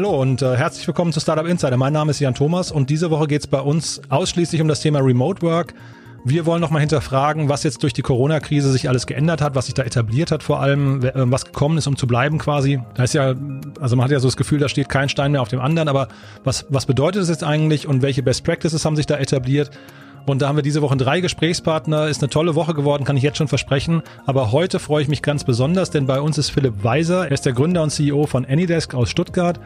Hallo und äh, herzlich willkommen zu Startup Insider. Mein Name ist Jan Thomas und diese Woche geht es bei uns ausschließlich um das Thema Remote Work. Wir wollen nochmal hinterfragen, was jetzt durch die Corona-Krise sich alles geändert hat, was sich da etabliert hat vor allem, äh, was gekommen ist, um zu bleiben quasi. Da ist ja, also man hat ja so das Gefühl, da steht kein Stein mehr auf dem anderen, aber was, was bedeutet es jetzt eigentlich und welche Best Practices haben sich da etabliert? Und da haben wir diese Woche drei Gesprächspartner. Ist eine tolle Woche geworden, kann ich jetzt schon versprechen. Aber heute freue ich mich ganz besonders, denn bei uns ist Philipp Weiser. Er ist der Gründer und CEO von Anydesk aus Stuttgart.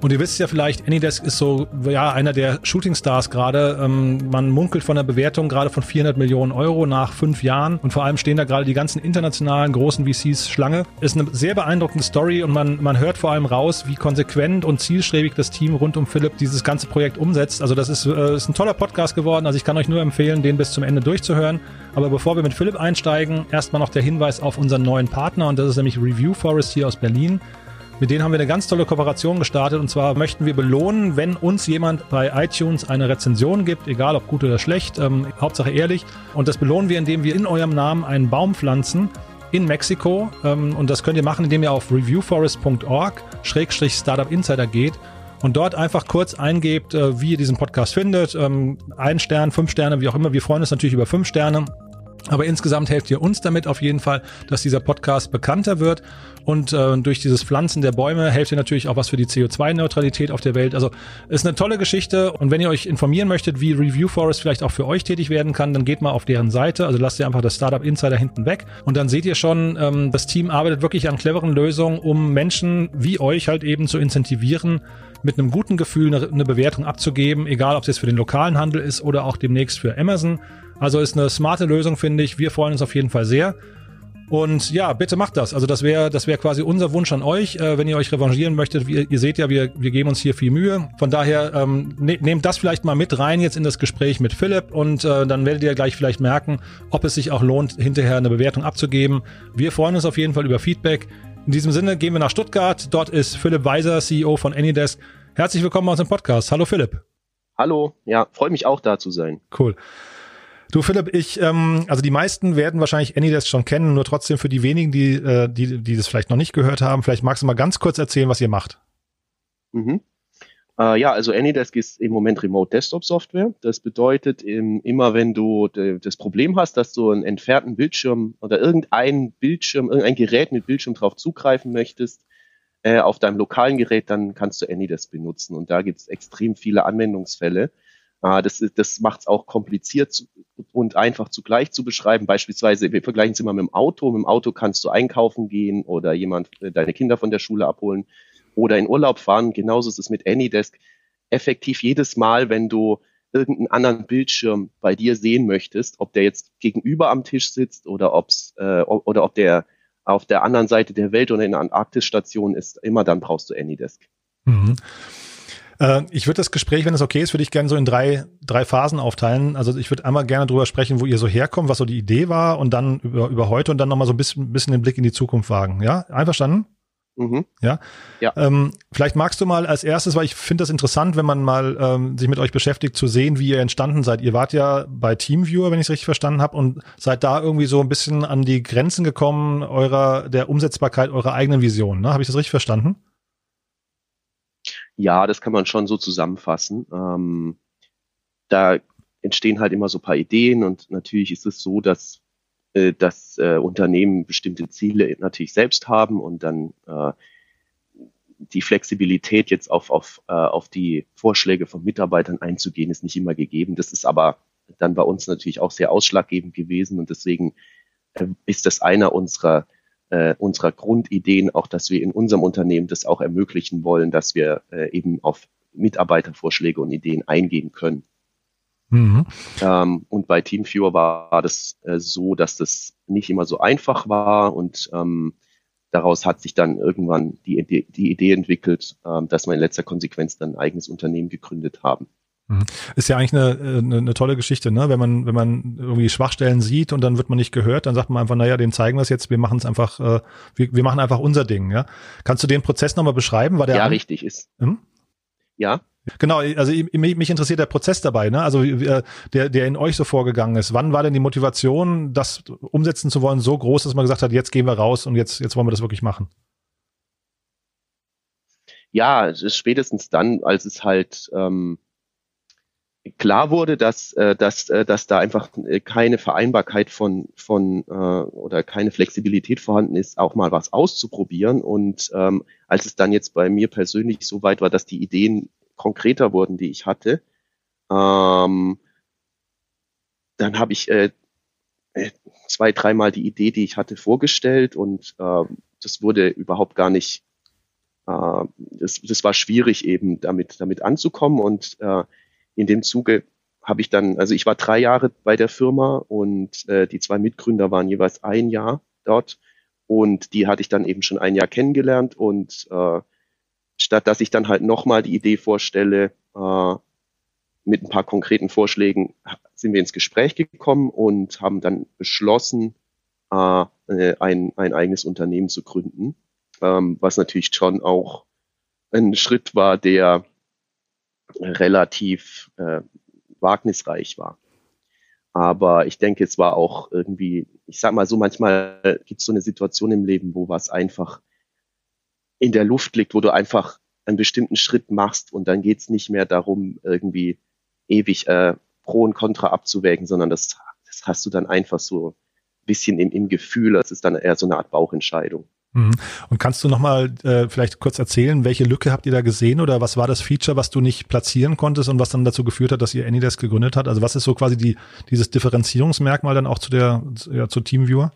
Und ihr wisst ja vielleicht, Anydesk ist so ja einer der Shooting Stars gerade. Ähm, man munkelt von der Bewertung gerade von 400 Millionen Euro nach fünf Jahren. Und vor allem stehen da gerade die ganzen internationalen großen VCs Schlange. Ist eine sehr beeindruckende Story und man, man hört vor allem raus, wie konsequent und zielstrebig das Team rund um Philipp dieses ganze Projekt umsetzt. Also das ist, äh, ist ein toller Podcast geworden. Also ich kann euch nur empfehlen, den bis zum Ende durchzuhören. Aber bevor wir mit Philipp einsteigen, erstmal noch der Hinweis auf unseren neuen Partner und das ist nämlich Review Forest hier aus Berlin. Mit denen haben wir eine ganz tolle Kooperation gestartet und zwar möchten wir belohnen, wenn uns jemand bei iTunes eine Rezension gibt, egal ob gut oder schlecht, ähm, Hauptsache ehrlich. Und das belohnen wir, indem wir in eurem Namen einen Baum pflanzen in Mexiko. Ähm, und das könnt ihr machen, indem ihr auf reviewforest.org Schrägstrich Startup Insider geht und dort einfach kurz eingebt, äh, wie ihr diesen Podcast findet. Ähm, ein Stern, fünf Sterne, wie auch immer. Wir freuen uns natürlich über fünf Sterne. Aber insgesamt helft ihr uns damit auf jeden Fall, dass dieser Podcast bekannter wird. Und äh, durch dieses Pflanzen der Bäume helft ihr natürlich auch was für die CO2-Neutralität auf der Welt. Also ist eine tolle Geschichte. Und wenn ihr euch informieren möchtet, wie Review Forest vielleicht auch für euch tätig werden kann, dann geht mal auf deren Seite. Also lasst ihr einfach das Startup Insider hinten weg. Und dann seht ihr schon, ähm, das Team arbeitet wirklich an cleveren Lösungen, um Menschen wie euch halt eben zu incentivieren, mit einem guten Gefühl eine, eine Bewertung abzugeben, egal ob es jetzt für den lokalen Handel ist oder auch demnächst für Amazon. Also ist eine smarte Lösung, finde ich. Wir freuen uns auf jeden Fall sehr. Und ja, bitte macht das. Also das wäre das wäre quasi unser Wunsch an euch, äh, wenn ihr euch revanchieren möchtet. Ihr, ihr seht ja, wir, wir geben uns hier viel Mühe. Von daher ähm, ne, nehmt das vielleicht mal mit rein jetzt in das Gespräch mit Philipp und äh, dann werdet ihr gleich vielleicht merken, ob es sich auch lohnt, hinterher eine Bewertung abzugeben. Wir freuen uns auf jeden Fall über Feedback. In diesem Sinne gehen wir nach Stuttgart. Dort ist Philipp Weiser, CEO von Anydesk. Herzlich willkommen bei uns im Podcast. Hallo Philipp. Hallo, ja, freue mich auch da zu sein. Cool. Du Philipp, ich, ähm, also die meisten werden wahrscheinlich Anydesk schon kennen, nur trotzdem für die wenigen, die, äh, die, die das vielleicht noch nicht gehört haben, vielleicht magst du mal ganz kurz erzählen, was ihr macht. Mhm. Äh, ja, also Anydesk ist im Moment Remote Desktop Software. Das bedeutet, im, immer wenn du das Problem hast, dass du einen entfernten Bildschirm oder irgendein Bildschirm, irgendein Gerät mit Bildschirm drauf zugreifen möchtest, äh, auf deinem lokalen Gerät, dann kannst du Anydesk benutzen. Und da gibt es extrem viele Anwendungsfälle. Äh, das das macht es auch kompliziert zu, und einfach zugleich zu beschreiben. Beispielsweise, wir vergleichen es immer mit dem Auto. Mit dem Auto kannst du einkaufen gehen oder jemand äh, deine Kinder von der Schule abholen oder in Urlaub fahren. Genauso ist es mit Anydesk. Effektiv jedes Mal, wenn du irgendeinen anderen Bildschirm bei dir sehen möchtest, ob der jetzt gegenüber am Tisch sitzt oder ob's äh, oder ob der auf der anderen Seite der Welt oder in einer Antarktisstation ist, immer dann brauchst du Anydesk. Mhm. Äh, ich würde das Gespräch, wenn es okay ist, würde ich gerne so in drei, drei Phasen aufteilen. Also ich würde einmal gerne drüber sprechen, wo ihr so herkommt, was so die Idee war und dann über, über heute und dann nochmal so ein bisschen, bisschen den Blick in die Zukunft wagen. Ja, einverstanden? Mhm. Ja. ja. Ähm, vielleicht magst du mal als erstes, weil ich finde das interessant, wenn man mal ähm, sich mit euch beschäftigt, zu sehen, wie ihr entstanden seid. Ihr wart ja bei Teamviewer, wenn ich es richtig verstanden habe, und seid da irgendwie so ein bisschen an die Grenzen gekommen eurer der Umsetzbarkeit eurer eigenen Vision. Ne? Habe ich das richtig verstanden? Ja, das kann man schon so zusammenfassen. Ähm, da entstehen halt immer so paar Ideen und natürlich ist es so, dass äh, dass äh, Unternehmen bestimmte Ziele natürlich selbst haben und dann äh, die Flexibilität jetzt auf, auf, äh, auf die Vorschläge von Mitarbeitern einzugehen, ist nicht immer gegeben. Das ist aber dann bei uns natürlich auch sehr ausschlaggebend gewesen und deswegen äh, ist das einer unserer äh, unserer Grundideen, auch dass wir in unserem Unternehmen das auch ermöglichen wollen, dass wir äh, eben auf Mitarbeitervorschläge und Ideen eingehen können. Mhm. Ähm, und bei TeamViewer war, das äh, so, dass das nicht immer so einfach war und ähm, daraus hat sich dann irgendwann die, die Idee entwickelt, ähm, dass wir in letzter Konsequenz dann ein eigenes Unternehmen gegründet haben. Mhm. Ist ja eigentlich eine, eine, eine tolle Geschichte, ne? Wenn man, wenn man irgendwie Schwachstellen sieht und dann wird man nicht gehört, dann sagt man einfach, naja, den zeigen wir es jetzt, wir machen es einfach, äh, wir, wir machen einfach unser Ding, ja. Kannst du den Prozess nochmal beschreiben? War der ja, richtig ist. Hm? Ja. Genau, also mich interessiert der Prozess dabei, ne? Also äh, der, der in euch so vorgegangen ist. Wann war denn die Motivation, das umsetzen zu wollen, so groß, dass man gesagt hat, jetzt gehen wir raus und jetzt, jetzt wollen wir das wirklich machen? ja, spätestens dann, als es halt ähm, klar wurde, dass, äh, dass, äh, dass da einfach äh, keine Vereinbarkeit von, von äh, oder keine Flexibilität vorhanden ist, auch mal was auszuprobieren. Und ähm, als es dann jetzt bei mir persönlich so weit war, dass die Ideen konkreter wurden, die ich hatte, ähm, dann habe ich äh, zwei, dreimal die Idee, die ich hatte, vorgestellt und äh, das wurde überhaupt gar nicht, äh, das, das war schwierig eben damit, damit anzukommen und äh, in dem Zuge habe ich dann, also ich war drei Jahre bei der Firma und äh, die zwei Mitgründer waren jeweils ein Jahr dort. Und die hatte ich dann eben schon ein Jahr kennengelernt. Und äh, statt dass ich dann halt nochmal die Idee vorstelle, äh, mit ein paar konkreten Vorschlägen sind wir ins Gespräch gekommen und haben dann beschlossen, äh, ein, ein eigenes Unternehmen zu gründen, ähm, was natürlich schon auch ein Schritt war, der relativ äh, wagnisreich war. Aber ich denke, es war auch irgendwie, ich sag mal so, manchmal gibt es so eine Situation im Leben, wo was einfach in der Luft liegt, wo du einfach einen bestimmten Schritt machst und dann geht's nicht mehr darum, irgendwie ewig äh, Pro und Contra abzuwägen, sondern das, das hast du dann einfach so ein bisschen im, im Gefühl. Das ist dann eher so eine Art Bauchentscheidung. Mhm. Und kannst du nochmal äh, vielleicht kurz erzählen, welche Lücke habt ihr da gesehen oder was war das Feature, was du nicht platzieren konntest und was dann dazu geführt hat, dass ihr Anydesk gegründet hat? Also was ist so quasi die, dieses Differenzierungsmerkmal dann auch zu der, ja, zu Teamviewer?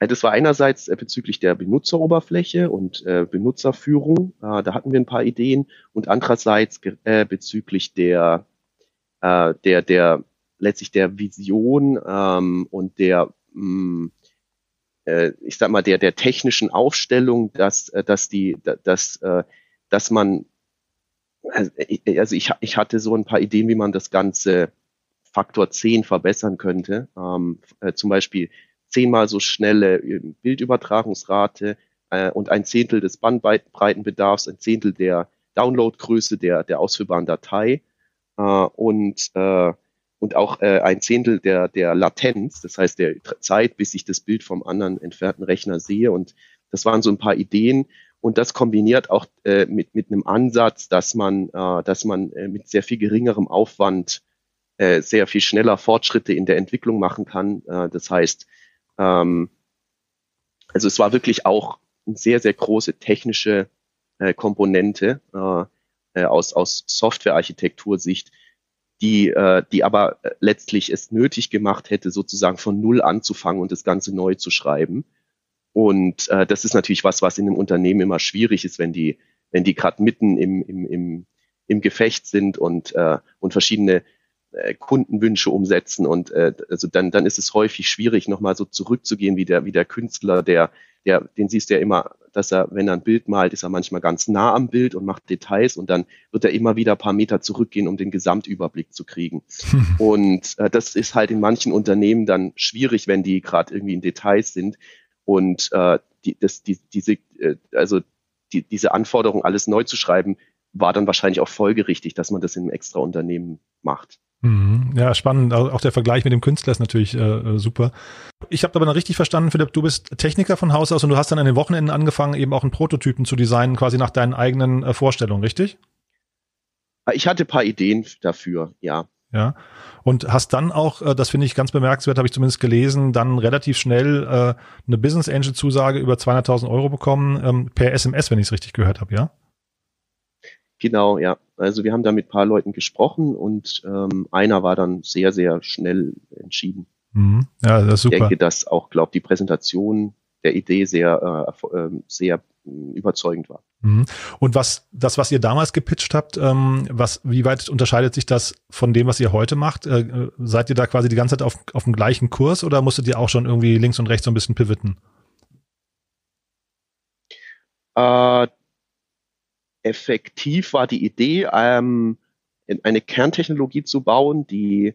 Das war einerseits äh, bezüglich der Benutzeroberfläche und äh, Benutzerführung, äh, da hatten wir ein paar Ideen und andererseits äh, bezüglich der, äh, der, der letztlich der Vision ähm, und der mh, mm, äh, ich sag mal, der, der technischen Aufstellung, dass, äh, dass die, dass, äh, dass man, also ich, ich hatte so ein paar Ideen, wie man das Ganze Faktor 10 verbessern könnte. Ähm, äh, zum Beispiel zehnmal so schnelle Bildübertragungsrate äh, und ein Zehntel des Bandbreitenbedarfs, ein Zehntel der Downloadgröße der, der ausführbaren Datei äh, und äh, und auch äh, ein Zehntel der, der Latenz, das heißt der Zeit, bis ich das Bild vom anderen entfernten Rechner sehe. Und das waren so ein paar Ideen. Und das kombiniert auch äh, mit, mit einem Ansatz, dass man, äh, dass man äh, mit sehr viel geringerem Aufwand äh, sehr viel schneller Fortschritte in der Entwicklung machen kann. Äh, das heißt, ähm, also es war wirklich auch eine sehr, sehr große technische äh, Komponente äh, äh aus, aus Softwarearchitektursicht, die, äh, die aber äh, letztlich es nötig gemacht hätte, sozusagen von Null anzufangen und das Ganze neu zu schreiben. Und äh, das ist natürlich was, was in einem Unternehmen immer schwierig ist, wenn die, wenn die gerade mitten im, im, im, im Gefecht sind und, äh, und verschiedene äh, Kundenwünsche umsetzen. Und äh, also dann, dann ist es häufig schwierig, nochmal so zurückzugehen wie der, wie der Künstler, der, der, den siehst du ja immer, dass er, wenn er ein Bild malt, ist er manchmal ganz nah am Bild und macht Details und dann wird er immer wieder ein paar Meter zurückgehen, um den Gesamtüberblick zu kriegen. und äh, das ist halt in manchen Unternehmen dann schwierig, wenn die gerade irgendwie in Details sind und äh, die, das, die, diese, äh, also die, diese Anforderung, alles neu zu schreiben, war dann wahrscheinlich auch folgerichtig, dass man das in einem extra Unternehmen macht. Mhm. Ja, spannend. Auch der Vergleich mit dem Künstler ist natürlich äh, äh super. Ich habe aber noch richtig verstanden, Philipp, du bist Techniker von Haus aus und du hast dann an den Wochenenden angefangen, eben auch einen Prototypen zu designen, quasi nach deinen eigenen äh, Vorstellungen, richtig? Ich hatte paar Ideen dafür, ja. Ja. Und hast dann auch, äh, das finde ich ganz bemerkenswert, habe ich zumindest gelesen, dann relativ schnell äh, eine Business Angel Zusage über 200.000 Euro bekommen ähm, per SMS, wenn ich es richtig gehört habe, ja? Genau, ja. Also wir haben da mit paar Leuten gesprochen und ähm, einer war dann sehr, sehr schnell entschieden. Mhm. Ja, das ist super. Ich denke, dass auch, glaube die Präsentation der Idee sehr, äh, ähm, sehr mm, überzeugend war. Mhm. Und was das, was ihr damals gepitcht habt, ähm, was, wie weit unterscheidet sich das von dem, was ihr heute macht? Äh, äh, seid ihr da quasi die ganze Zeit auf, auf dem gleichen Kurs oder musstet ihr auch schon irgendwie links und rechts so ein bisschen pivoten? Äh, effektiv war die Idee, ähm, eine Kerntechnologie zu bauen, die,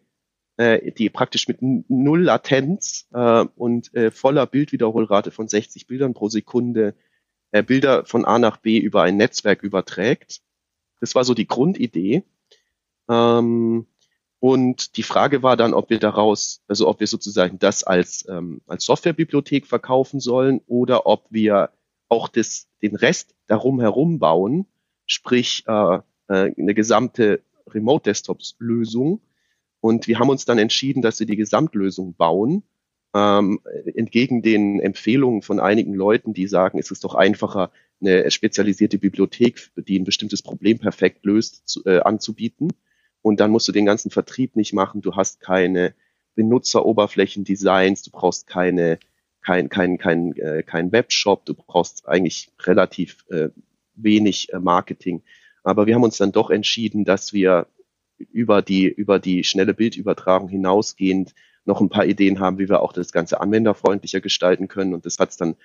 äh, die praktisch mit null Latenz äh, und äh, voller Bildwiederholrate von 60 Bildern pro Sekunde äh, Bilder von A nach B über ein Netzwerk überträgt. Das war so die Grundidee. Ähm, und die Frage war dann, ob wir daraus, also ob wir sozusagen das als, ähm, als Softwarebibliothek verkaufen sollen oder ob wir auch das, den Rest darum herum bauen, sprich äh, äh, eine gesamte Remote-Desktops-Lösung. Und wir haben uns dann entschieden, dass wir die Gesamtlösung bauen, ähm, entgegen den Empfehlungen von einigen Leuten, die sagen, es ist doch einfacher, eine spezialisierte Bibliothek, die ein bestimmtes Problem perfekt löst, zu, äh, anzubieten. Und dann musst du den ganzen Vertrieb nicht machen. Du hast keine Benutzeroberflächendesigns, du brauchst keine kein, kein, kein, äh, kein Webshop, du brauchst eigentlich relativ äh, wenig äh, Marketing. Aber wir haben uns dann doch entschieden, dass wir über die, über die schnelle Bildübertragung hinausgehend noch ein paar Ideen haben, wie wir auch das Ganze anwenderfreundlicher gestalten können. Und das hat es dann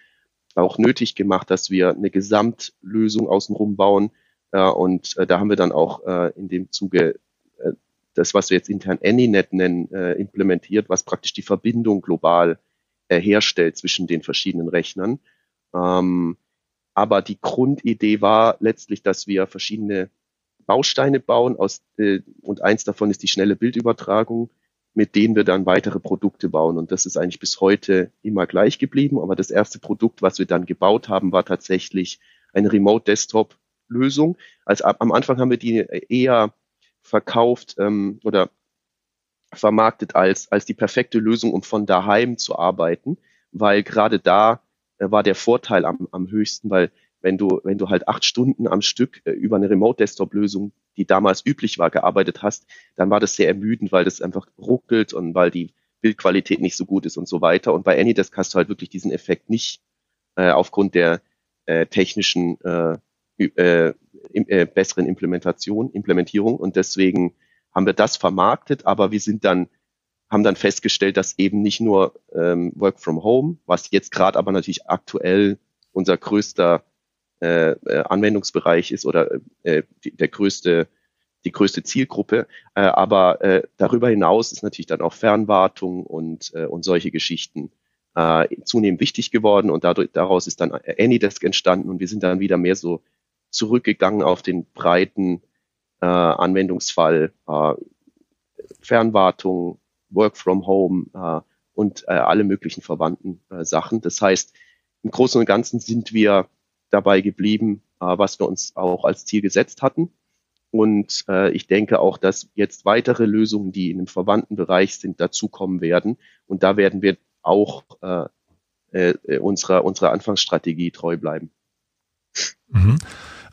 auch nötig gemacht, dass wir eine Gesamtlösung außenrum bauen. Äh, und äh, da haben wir dann auch in dem Zuge das, was wir jetzt intern AnyNet nennen, implementiert, was praktisch die Verbindung global herstellt zwischen den verschiedenen Rechnern. Ähm, aber die Grundidee war letztlich, dass wir verschiedene Bausteine bauen aus, äh, und eins davon ist die schnelle Bildübertragung, mit denen wir dann weitere Produkte bauen. Und das ist eigentlich bis heute immer gleich geblieben. Aber das erste Produkt, was wir dann gebaut haben, war tatsächlich eine Remote Desktop Lösung. Also am Anfang haben wir die eher verkauft ähm, oder vermarktet als, als die perfekte Lösung, um von daheim zu arbeiten, weil gerade da war der Vorteil am, am höchsten, weil wenn du, wenn du halt acht Stunden am Stück äh, über eine Remote-Desktop-Lösung, die damals üblich war, gearbeitet hast, dann war das sehr ermüdend, weil das einfach ruckelt und weil die Bildqualität nicht so gut ist und so weiter. Und bei AnyDesk hast du halt wirklich diesen Effekt nicht äh, aufgrund der äh, technischen äh, äh, äh, besseren Implementation, Implementierung. Und deswegen haben wir das vermarktet, aber wir sind dann haben dann festgestellt, dass eben nicht nur ähm, Work from Home, was jetzt gerade aber natürlich aktuell unser größter äh, äh, Anwendungsbereich ist oder äh, die, der größte die größte Zielgruppe, äh, aber äh, darüber hinaus ist natürlich dann auch Fernwartung und äh, und solche Geschichten äh, zunehmend wichtig geworden und dadurch daraus ist dann AnyDesk entstanden und wir sind dann wieder mehr so zurückgegangen auf den breiten äh, Anwendungsfall, äh, Fernwartung, Work from Home äh, und äh, alle möglichen verwandten äh, Sachen. Das heißt, im Großen und Ganzen sind wir dabei geblieben, äh, was wir uns auch als Ziel gesetzt hatten. Und äh, ich denke auch, dass jetzt weitere Lösungen, die in einem verwandten Bereich sind, dazukommen werden. Und da werden wir auch äh, äh, unserer, unserer Anfangsstrategie treu bleiben. Mhm.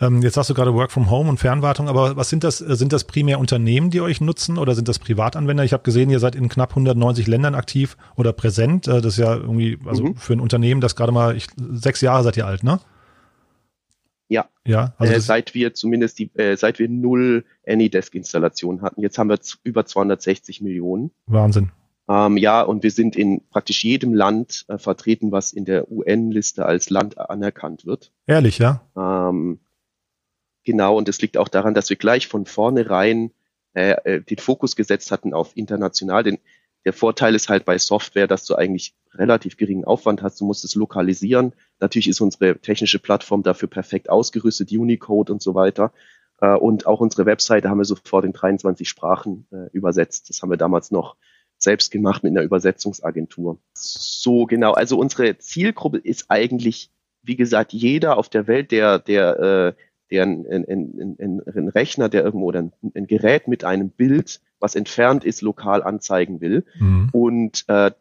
Ähm, jetzt sagst du gerade Work from Home und Fernwartung, aber was sind das? Äh, sind das primär Unternehmen, die euch nutzen oder sind das Privatanwender? Ich habe gesehen, ihr seid in knapp 190 Ländern aktiv oder präsent. Äh, das ist ja irgendwie, also mhm. für ein Unternehmen, das gerade mal, ich, sechs Jahre seid ihr alt, ne? Ja. Ja. Also äh, seit wir zumindest die, äh, seit wir null AnyDesk-Installationen hatten. Jetzt haben wir über 260 Millionen. Wahnsinn. Ähm, ja, und wir sind in praktisch jedem Land äh, vertreten, was in der UN-Liste als Land anerkannt wird. Ehrlich, ja? Ähm, Genau, und es liegt auch daran, dass wir gleich von vornherein äh, äh, den Fokus gesetzt hatten auf international. Denn der Vorteil ist halt bei Software, dass du eigentlich relativ geringen Aufwand hast. Du musst es lokalisieren. Natürlich ist unsere technische Plattform dafür perfekt ausgerüstet, Unicode und so weiter. Äh, und auch unsere Webseite haben wir sofort in 23 Sprachen äh, übersetzt. Das haben wir damals noch selbst gemacht mit einer Übersetzungsagentur. So genau. Also unsere Zielgruppe ist eigentlich, wie gesagt, jeder auf der Welt, der, der äh, der ein, ein, ein, ein Rechner, der irgendwo oder ein, ein, Gerät mit einem Bild, was entfernt ist, lokal anzeigen will. Mhm. Und äh,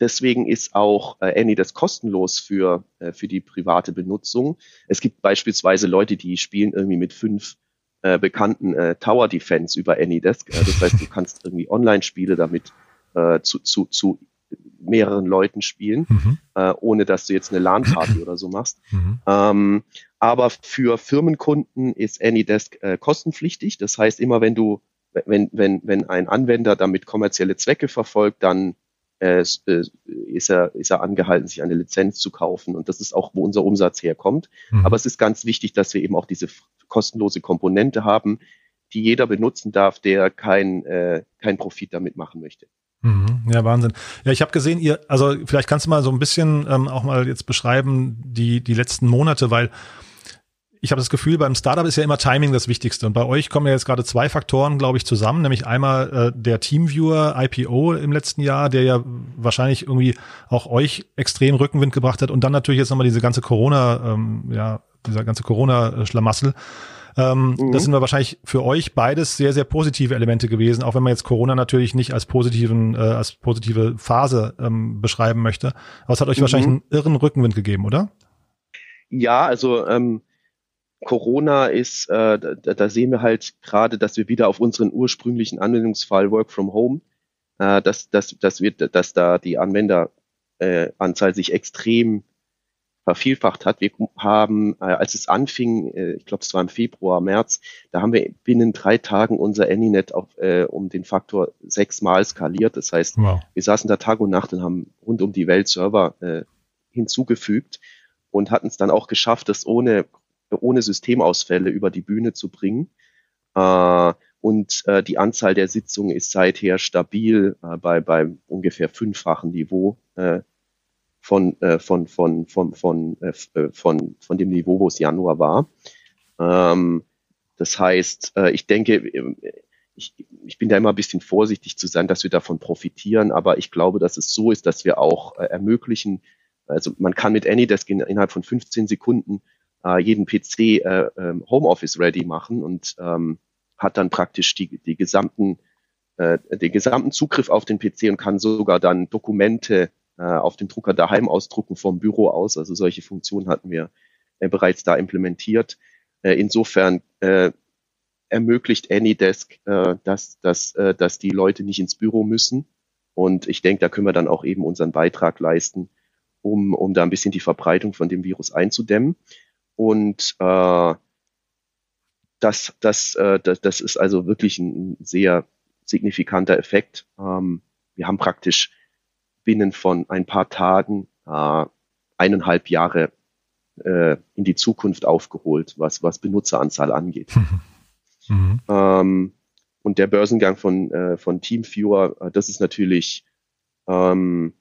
deswegen ist auch äh, Any das kostenlos für, äh, für die private Benutzung. Es gibt beispielsweise Leute, die spielen irgendwie mit fünf äh, bekannten äh, Tower Defense über AnyDesk. Äh, das heißt, du kannst irgendwie Online-Spiele damit äh, zu, zu, zu mehreren Leuten spielen, mhm. äh, ohne dass du jetzt eine LAN-Party oder so machst. Mhm. Ähm, aber für Firmenkunden ist AnyDesk äh, kostenpflichtig. Das heißt, immer wenn du, wenn, wenn, wenn ein Anwender damit kommerzielle Zwecke verfolgt, dann äh, äh, ist, er, ist er angehalten, sich eine Lizenz zu kaufen. Und das ist auch, wo unser Umsatz herkommt. Mhm. Aber es ist ganz wichtig, dass wir eben auch diese kostenlose Komponente haben, die jeder benutzen darf, der kein, äh, kein Profit damit machen möchte. Mhm. Ja, Wahnsinn. Ja, ich habe gesehen, ihr, also vielleicht kannst du mal so ein bisschen ähm, auch mal jetzt beschreiben, die, die letzten Monate, weil ich habe das Gefühl, beim Startup ist ja immer Timing das Wichtigste. Und bei euch kommen ja jetzt gerade zwei Faktoren, glaube ich, zusammen. Nämlich einmal äh, der Teamviewer IPO im letzten Jahr, der ja wahrscheinlich irgendwie auch euch extrem Rückenwind gebracht hat. Und dann natürlich jetzt nochmal diese ganze Corona, ähm, ja, dieser ganze Corona-Schlamassel. Ähm, mhm. Das sind wahrscheinlich für euch beides sehr, sehr positive Elemente gewesen, auch wenn man jetzt Corona natürlich nicht als positiven, äh, als positive Phase ähm, beschreiben möchte. Aber es hat euch mhm. wahrscheinlich einen irren Rückenwind gegeben, oder? Ja, also ähm, Corona ist, äh, da, da sehen wir halt gerade, dass wir wieder auf unseren ursprünglichen Anwendungsfall Work from Home, äh, dass, dass, dass, wir, dass da die Anwenderanzahl sich extrem vervielfacht hat. Wir haben, äh, als es anfing, äh, ich glaube, es war im Februar, März, da haben wir binnen drei Tagen unser Anynet auf, äh, um den Faktor sechsmal skaliert. Das heißt, wow. wir saßen da Tag und Nacht und haben rund um die Welt Server äh, hinzugefügt und hatten es dann auch geschafft, das ohne ohne Systemausfälle über die Bühne zu bringen. Äh, und äh, die Anzahl der Sitzungen ist seither stabil äh, bei, bei ungefähr fünffachen Niveau äh, von, äh, von, von, von, von, äh, äh, von, von dem Niveau, wo es Januar war. Ähm, das heißt, äh, ich denke, ich, ich bin da immer ein bisschen vorsichtig zu sein, dass wir davon profitieren, aber ich glaube, dass es so ist, dass wir auch äh, ermöglichen, also man kann mit AnyDesk in, innerhalb von 15 Sekunden äh, jeden PC äh, äh, Homeoffice ready machen und ähm, hat dann praktisch die, die gesamten, äh, den gesamten Zugriff auf den PC und kann sogar dann Dokumente auf dem Drucker daheim ausdrucken vom Büro aus. Also solche Funktionen hatten wir äh, bereits da implementiert. Äh, insofern äh, ermöglicht AnyDesk, äh, dass, dass, äh, dass die Leute nicht ins Büro müssen. Und ich denke, da können wir dann auch eben unseren Beitrag leisten, um, um da ein bisschen die Verbreitung von dem Virus einzudämmen. Und äh, das, das, äh, das, das ist also wirklich ein sehr signifikanter Effekt. Ähm, wir haben praktisch binnen von ein paar Tagen äh, eineinhalb Jahre äh, in die Zukunft aufgeholt, was, was Benutzeranzahl angeht. Mhm. Ähm, und der Börsengang von, äh, von Teamviewer, äh, das ist natürlich ähm,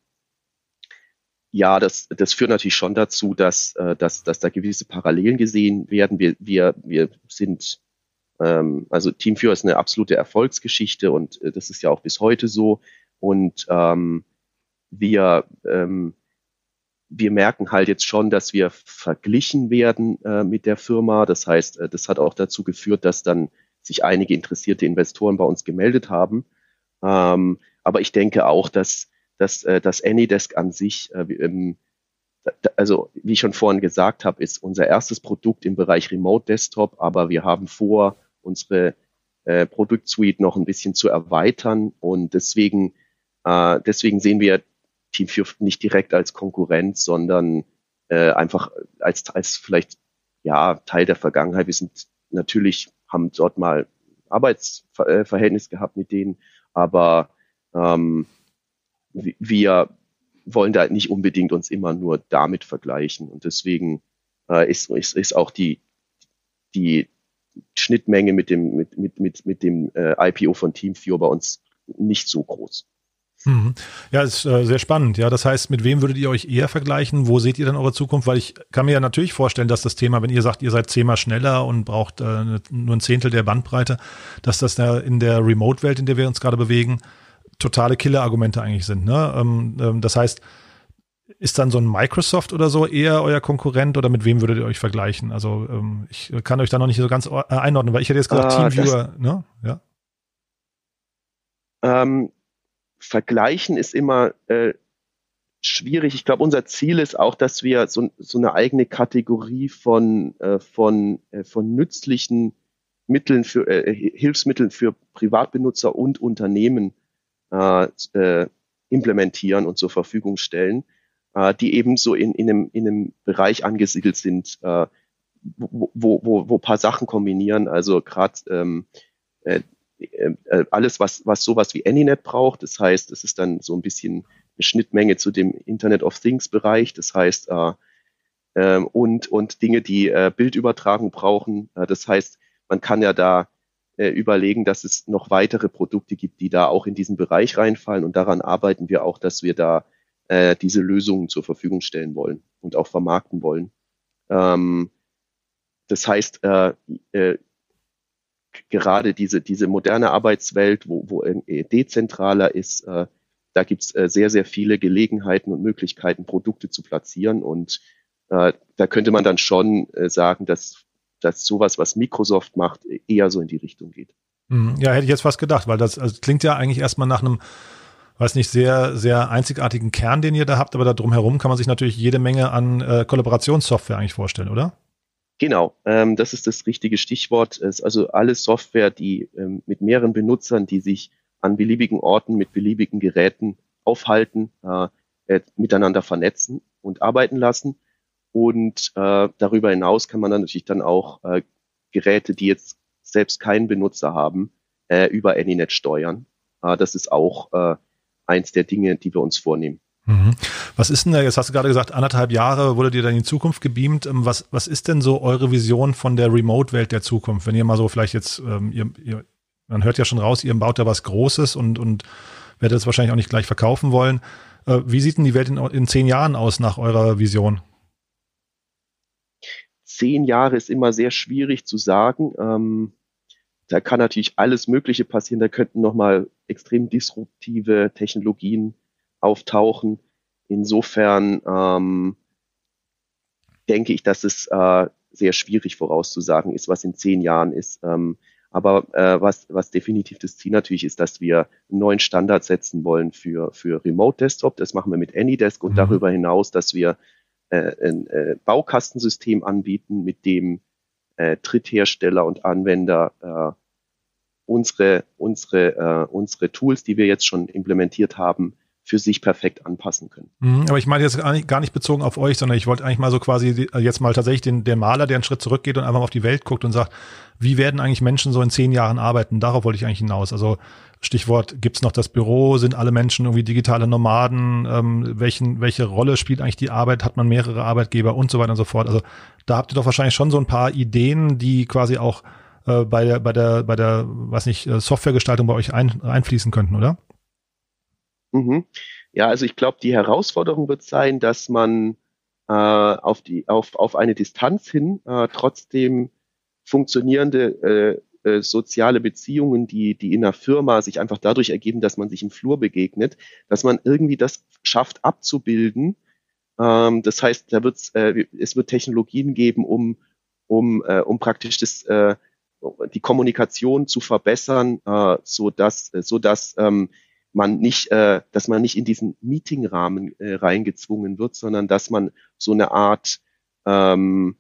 ja, das, das führt natürlich schon dazu, dass, äh, dass, dass da gewisse Parallelen gesehen werden. Wir, wir, wir sind, ähm, also Teamführer ist eine absolute Erfolgsgeschichte und äh, das ist ja auch bis heute so. Und ähm, wir, ähm, wir merken halt jetzt schon, dass wir verglichen werden äh, mit der Firma. Das heißt, äh, das hat auch dazu geführt, dass dann sich einige interessierte Investoren bei uns gemeldet haben. Ähm, aber ich denke auch, dass dass äh, das AnyDesk an sich, äh, ähm, also wie ich schon vorhin gesagt habe, ist unser erstes Produkt im Bereich Remote Desktop, aber wir haben vor, unsere äh, Produktsuite noch ein bisschen zu erweitern und deswegen, äh, deswegen sehen wir Team 4 nicht direkt als Konkurrenz, sondern äh, einfach als, als vielleicht ja Teil der Vergangenheit. Wir sind natürlich, haben dort mal Arbeitsverhältnis gehabt mit denen, aber ähm, wir wollen da nicht unbedingt uns immer nur damit vergleichen. Und deswegen äh, ist, ist, ist auch die, die Schnittmenge mit dem, mit, mit, mit, mit dem äh, IPO von TeamViewer bei uns nicht so groß. Mhm. Ja, ist äh, sehr spannend. Ja, das heißt, mit wem würdet ihr euch eher vergleichen? Wo seht ihr dann eure Zukunft? Weil ich kann mir ja natürlich vorstellen, dass das Thema, wenn ihr sagt, ihr seid zehnmal schneller und braucht äh, nur ein Zehntel der Bandbreite, dass das da in der Remote-Welt, in der wir uns gerade bewegen, totale Killer-Argumente eigentlich sind. Ne? Ähm, ähm, das heißt, ist dann so ein Microsoft oder so eher euer Konkurrent oder mit wem würdet ihr euch vergleichen? Also ähm, ich kann euch da noch nicht so ganz äh, einordnen, weil ich hätte jetzt gesagt uh, Teamviewer, ne? Ja. Ähm, vergleichen ist immer äh, schwierig. Ich glaube, unser Ziel ist auch, dass wir so, so eine eigene Kategorie von, äh, von, äh, von nützlichen Mitteln für äh, Hilfsmitteln für Privatbenutzer und Unternehmen äh, äh, implementieren und zur Verfügung stellen, äh, die ebenso in, in, einem, in einem Bereich angesiedelt sind, äh, wo, wo, wo, wo paar Sachen kombinieren. Also gerade ähm, äh, äh, alles, was, was sowas wie AnyNet braucht. Das heißt, es ist dann so ein bisschen eine Schnittmenge zu dem Internet of Things Bereich. Das heißt, äh, äh, und, und Dinge, die äh, Bildübertragung brauchen. Äh, das heißt, man kann ja da äh, überlegen, dass es noch weitere Produkte gibt, die da auch in diesen Bereich reinfallen. Und daran arbeiten wir auch, dass wir da äh, diese Lösungen zur Verfügung stellen wollen und auch vermarkten wollen. Ähm, das heißt, äh, äh, gerade diese, diese moderne Arbeitswelt, wo, wo dezentraler ist, äh, da gibt's äh, sehr, sehr viele Gelegenheiten und Möglichkeiten, Produkte zu platzieren. Und äh, da könnte man dann schon äh, sagen, dass, dass sowas, was Microsoft macht, eher so in die Richtung geht. Hm, ja, hätte ich jetzt fast gedacht, weil das also klingt ja eigentlich erstmal nach einem, weiß nicht, sehr, sehr einzigartigen Kern, den ihr da habt, aber da drumherum kann man sich natürlich jede Menge an äh, Kollaborationssoftware eigentlich vorstellen, oder? Genau, ähm, das ist das richtige Stichwort. Es ist also alle Software, die ähm, mit mehreren Benutzern, die sich an beliebigen Orten mit beliebigen Geräten aufhalten, äh, äh, miteinander vernetzen und arbeiten lassen. Und äh, darüber hinaus kann man dann natürlich dann auch äh, Geräte, die jetzt selbst keinen Benutzer haben, äh, über AnyNet steuern. Äh, das ist auch äh, eins der Dinge, die wir uns vornehmen. Mhm. Was ist denn da, jetzt hast du gerade gesagt, anderthalb Jahre wurde dir dann in die Zukunft gebeamt. Ähm, was, was ist denn so eure Vision von der Remote-Welt der Zukunft? Wenn ihr mal so vielleicht jetzt, ähm, ihr, ihr, man hört ja schon raus, ihr baut da was Großes und, und werdet es wahrscheinlich auch nicht gleich verkaufen wollen. Äh, wie sieht denn die Welt in, in zehn Jahren aus nach eurer Vision? Zehn Jahre ist immer sehr schwierig zu sagen. Ähm, da kann natürlich alles Mögliche passieren. Da könnten nochmal extrem disruptive Technologien auftauchen. Insofern ähm, denke ich, dass es äh, sehr schwierig vorauszusagen ist, was in zehn Jahren ist. Ähm, aber äh, was, was definitiv das Ziel natürlich ist, dass wir einen neuen Standard setzen wollen für, für Remote Desktop. Das machen wir mit AnyDesk und mhm. darüber hinaus, dass wir äh, ein äh, Baukastensystem anbieten, mit dem äh, Dritthersteller und Anwender äh, unsere, unsere, äh, unsere Tools, die wir jetzt schon implementiert haben, für sich perfekt anpassen können. Mhm, aber ich meine jetzt gar nicht, bezogen auf euch, sondern ich wollte eigentlich mal so quasi äh, jetzt mal tatsächlich den, der Maler, der einen Schritt zurückgeht und einfach mal auf die Welt guckt und sagt, wie werden eigentlich Menschen so in zehn Jahren arbeiten? Darauf wollte ich eigentlich hinaus. Also Stichwort, gibt's noch das Büro? Sind alle Menschen irgendwie digitale Nomaden? Ähm, welchen, welche Rolle spielt eigentlich die Arbeit? Hat man mehrere Arbeitgeber und so weiter und so fort? Also da habt ihr doch wahrscheinlich schon so ein paar Ideen, die quasi auch äh, bei der, bei der, bei der, was nicht, äh, Softwaregestaltung bei euch ein, einfließen könnten, oder? Mhm. Ja, also ich glaube, die Herausforderung wird sein, dass man äh, auf die auf auf eine Distanz hin äh, trotzdem funktionierende äh, äh, soziale Beziehungen, die die in der Firma sich einfach dadurch ergeben, dass man sich im Flur begegnet, dass man irgendwie das schafft abzubilden. Ähm, das heißt, da wird's, äh, es wird Technologien geben, um um äh, um praktisch das äh, die Kommunikation zu verbessern, äh, so dass so dass ähm, man nicht, äh, dass man nicht in diesen Meetingrahmen äh, reingezwungen wird, sondern dass man so eine Art ähm,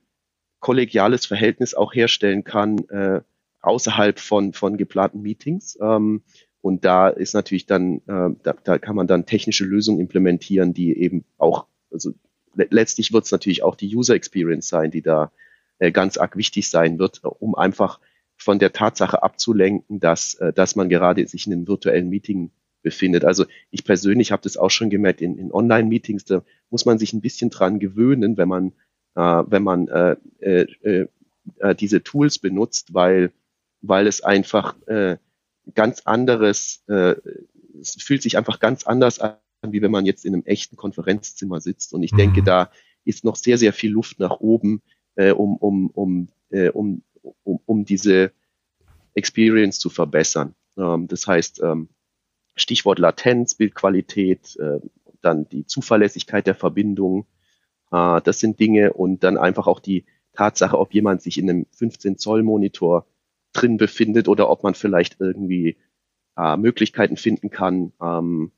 kollegiales Verhältnis auch herstellen kann äh, außerhalb von von geplanten Meetings. Ähm, und da ist natürlich dann, äh, da, da kann man dann technische Lösungen implementieren, die eben auch, also le letztlich wird es natürlich auch die User Experience sein, die da äh, ganz arg wichtig sein wird, um einfach von der Tatsache abzulenken, dass, äh, dass man gerade sich in einem virtuellen Meeting befindet. Also ich persönlich habe das auch schon gemerkt in, in Online-Meetings, da muss man sich ein bisschen dran gewöhnen, wenn man, äh, wenn man äh, äh, äh, diese Tools benutzt, weil, weil es einfach äh, ganz anderes, äh, es fühlt sich einfach ganz anders an, wie wenn man jetzt in einem echten Konferenzzimmer sitzt. Und ich mhm. denke, da ist noch sehr, sehr viel Luft nach oben, äh, um, um, um, äh, um, um, um diese Experience zu verbessern. Ähm, das heißt, ähm, Stichwort Latenz, Bildqualität, äh, dann die Zuverlässigkeit der Verbindung. Äh, das sind Dinge und dann einfach auch die Tatsache, ob jemand sich in einem 15 Zoll Monitor drin befindet oder ob man vielleicht irgendwie äh, Möglichkeiten finden kann, ähm,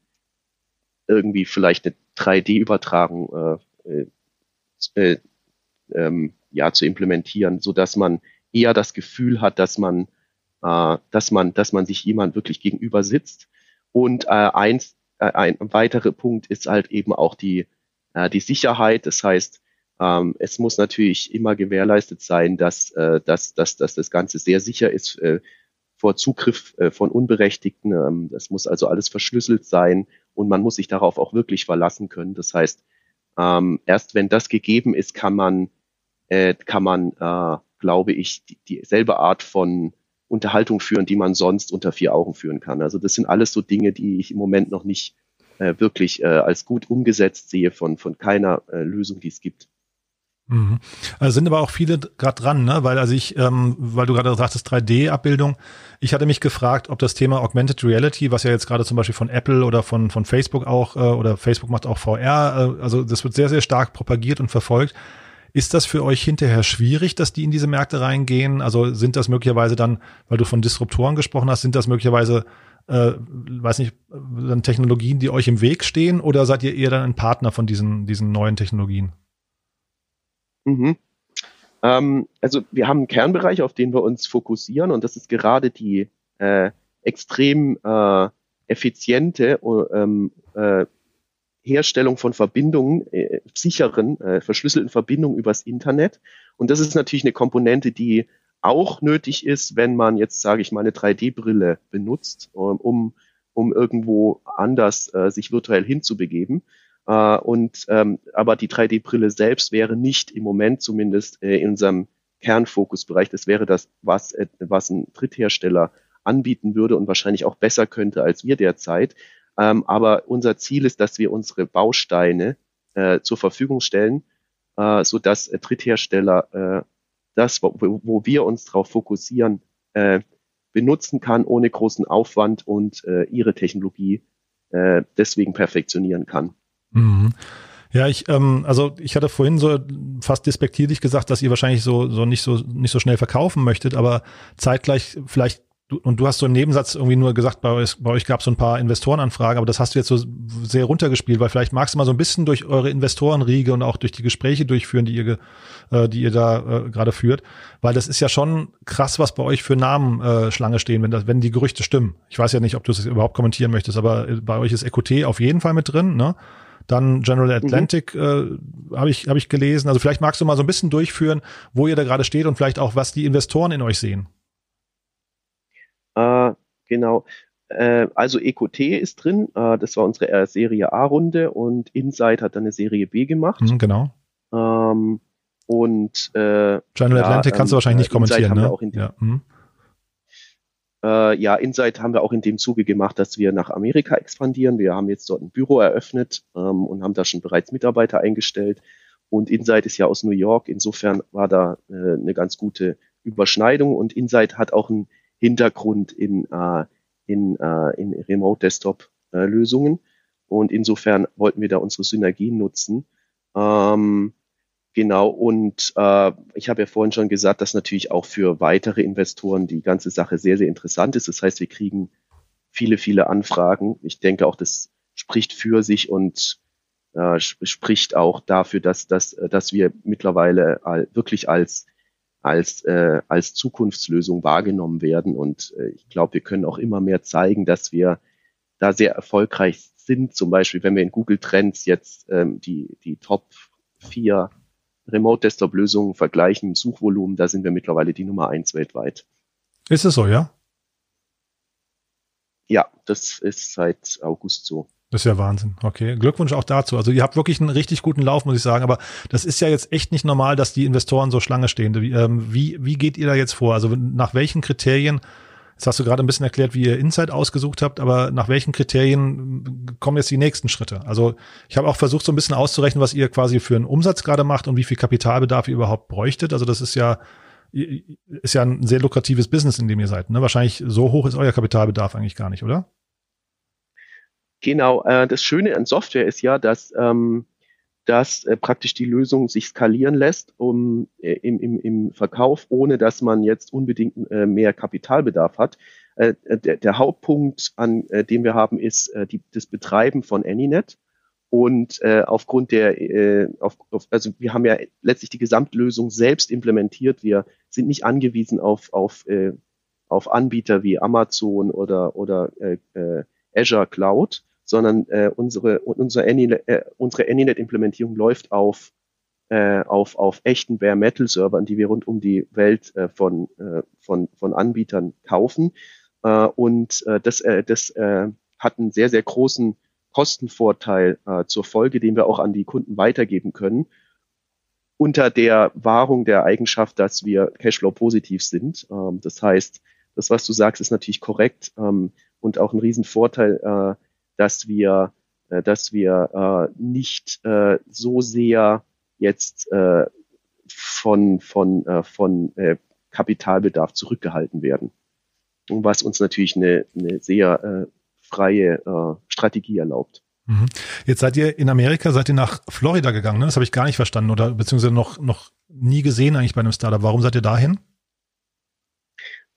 irgendwie vielleicht eine 3D-Übertragung äh, äh, ähm, ja zu implementieren, so dass man eher das Gefühl hat, dass man, äh, dass man, dass man sich jemand wirklich gegenüber sitzt und äh, eins, äh, ein weiterer Punkt ist halt eben auch die, äh, die Sicherheit. Das heißt, ähm, es muss natürlich immer gewährleistet sein, dass, äh, dass, dass, dass das Ganze sehr sicher ist äh, vor Zugriff äh, von Unberechtigten. Ähm, das muss also alles verschlüsselt sein und man muss sich darauf auch wirklich verlassen können. Das heißt, ähm, erst wenn das gegeben ist, kann man, äh, kann man, äh, glaube ich, die, dieselbe Art von Unterhaltung führen, die man sonst unter vier Augen führen kann. Also das sind alles so Dinge, die ich im Moment noch nicht äh, wirklich äh, als gut umgesetzt sehe von, von keiner äh, Lösung, die es gibt. Mhm. Also sind aber auch viele gerade dran, ne? Weil also ich, ähm, weil du gerade sagtest 3D-Abbildung, ich hatte mich gefragt, ob das Thema Augmented Reality, was ja jetzt gerade zum Beispiel von Apple oder von von Facebook auch äh, oder Facebook macht auch VR, äh, also das wird sehr sehr stark propagiert und verfolgt. Ist das für euch hinterher schwierig, dass die in diese Märkte reingehen? Also sind das möglicherweise dann, weil du von Disruptoren gesprochen hast, sind das möglicherweise äh, weiß nicht, dann Technologien, die euch im Weg stehen, oder seid ihr eher dann ein Partner von diesen diesen neuen Technologien? Mhm. Ähm, also wir haben einen Kernbereich, auf den wir uns fokussieren und das ist gerade die äh, extrem äh, effiziente ähm, äh, Herstellung von Verbindungen, äh, sicheren, äh, verschlüsselten Verbindungen übers Internet. Und das ist natürlich eine Komponente, die auch nötig ist, wenn man jetzt, sage ich mal, eine 3D-Brille benutzt, um, um irgendwo anders äh, sich virtuell hinzubegeben. Äh, und ähm, aber die 3D-Brille selbst wäre nicht im Moment zumindest äh, in unserem Kernfokusbereich. Das wäre das, was, äh, was ein Dritthersteller anbieten würde und wahrscheinlich auch besser könnte als wir derzeit. Ähm, aber unser Ziel ist, dass wir unsere Bausteine äh, zur Verfügung stellen, äh, so dass äh, Dritthersteller äh, das, wo, wo wir uns darauf fokussieren, äh, benutzen kann ohne großen Aufwand und äh, ihre Technologie äh, deswegen perfektionieren kann. Mhm. Ja, ich, ähm, also ich hatte vorhin so fast despektierlich gesagt, dass ihr wahrscheinlich so, so nicht so nicht so schnell verkaufen möchtet, aber zeitgleich vielleicht Du, und du hast so im Nebensatz irgendwie nur gesagt, bei euch, bei euch gab es so ein paar Investorenanfragen, aber das hast du jetzt so sehr runtergespielt, weil vielleicht magst du mal so ein bisschen durch eure Investorenriege und auch durch die Gespräche durchführen, die ihr, äh, die ihr da äh, gerade führt, weil das ist ja schon krass, was bei euch für Namen äh, Schlange stehen, wenn, das, wenn die Gerüchte stimmen. Ich weiß ja nicht, ob du das überhaupt kommentieren möchtest, aber äh, bei euch ist EcoT auf jeden Fall mit drin, ne? Dann General mhm. Atlantic mhm. äh, habe ich, hab ich gelesen. Also vielleicht magst du mal so ein bisschen durchführen, wo ihr da gerade steht und vielleicht auch, was die Investoren in euch sehen. Äh, genau. Äh, also EQT ist drin. Äh, das war unsere äh, Serie A-Runde und Insight hat dann eine Serie B gemacht. Mhm, genau. Ähm, und äh, General Atlantic kannst du ähm, wahrscheinlich nicht kommentieren, ne? ja. Mhm. Äh, ja, Insight haben wir auch in dem Zuge gemacht, dass wir nach Amerika expandieren. Wir haben jetzt dort ein Büro eröffnet ähm, und haben da schon bereits Mitarbeiter eingestellt. Und Insight ist ja aus New York. Insofern war da äh, eine ganz gute Überschneidung. Und Insight hat auch einen Hintergrund in, äh, in, äh, in Remote Desktop äh, Lösungen. Und insofern wollten wir da unsere Synergien nutzen. Ähm, genau, und äh, ich habe ja vorhin schon gesagt, dass natürlich auch für weitere Investoren die ganze Sache sehr, sehr interessant ist. Das heißt, wir kriegen viele, viele Anfragen. Ich denke auch, das spricht für sich und äh, spricht auch dafür, dass, dass, dass wir mittlerweile wirklich als als, äh, als Zukunftslösung wahrgenommen werden. Und äh, ich glaube, wir können auch immer mehr zeigen, dass wir da sehr erfolgreich sind. Zum Beispiel, wenn wir in Google Trends jetzt ähm, die, die Top 4 Remote Desktop Lösungen vergleichen, Suchvolumen, da sind wir mittlerweile die Nummer eins weltweit. Ist es so, ja? Ja, das ist seit August so. Das ist ja Wahnsinn. Okay. Glückwunsch auch dazu. Also ihr habt wirklich einen richtig guten Lauf, muss ich sagen. Aber das ist ja jetzt echt nicht normal, dass die Investoren so Schlange stehen. Wie, ähm, wie, wie geht ihr da jetzt vor? Also nach welchen Kriterien, jetzt hast du gerade ein bisschen erklärt, wie ihr Insight ausgesucht habt, aber nach welchen Kriterien kommen jetzt die nächsten Schritte? Also ich habe auch versucht, so ein bisschen auszurechnen, was ihr quasi für einen Umsatz gerade macht und wie viel Kapitalbedarf ihr überhaupt bräuchtet. Also das ist ja, ist ja ein sehr lukratives Business, in dem ihr seid. Ne? Wahrscheinlich so hoch ist euer Kapitalbedarf eigentlich gar nicht, oder? Genau, äh, das Schöne an Software ist ja, dass, ähm, dass äh, praktisch die Lösung sich skalieren lässt um, äh, im, im, im Verkauf, ohne dass man jetzt unbedingt äh, mehr Kapitalbedarf hat. Äh, der, der Hauptpunkt, an äh, dem wir haben, ist äh, die, das Betreiben von AnyNet. Und äh, aufgrund der, äh, auf, auf, also wir haben ja letztlich die Gesamtlösung selbst implementiert. Wir sind nicht angewiesen auf, auf, äh, auf Anbieter wie Amazon oder, oder äh, äh, Azure Cloud, sondern äh, unsere, unsere, Anynet, äh, unsere Anynet-Implementierung läuft auf, äh, auf, auf echten Bare Metal Servern, die wir rund um die Welt äh, von, äh, von, von Anbietern kaufen. Äh, und äh, das, äh, das äh, hat einen sehr, sehr großen Kostenvorteil äh, zur Folge, den wir auch an die Kunden weitergeben können. Unter der Wahrung der Eigenschaft, dass wir Cashflow positiv sind. Ähm, das heißt, das, was du sagst, ist natürlich korrekt ähm, und auch ein Riesenvorteil, äh, dass wir, äh, dass wir äh, nicht äh, so sehr jetzt äh, von, von, äh, von äh, Kapitalbedarf zurückgehalten werden. Was uns natürlich eine, eine sehr äh, freie äh, Strategie erlaubt. Mhm. Jetzt seid ihr in Amerika, seid ihr nach Florida gegangen, ne? Das habe ich gar nicht verstanden oder beziehungsweise noch, noch nie gesehen eigentlich bei einem Startup. Warum seid ihr dahin?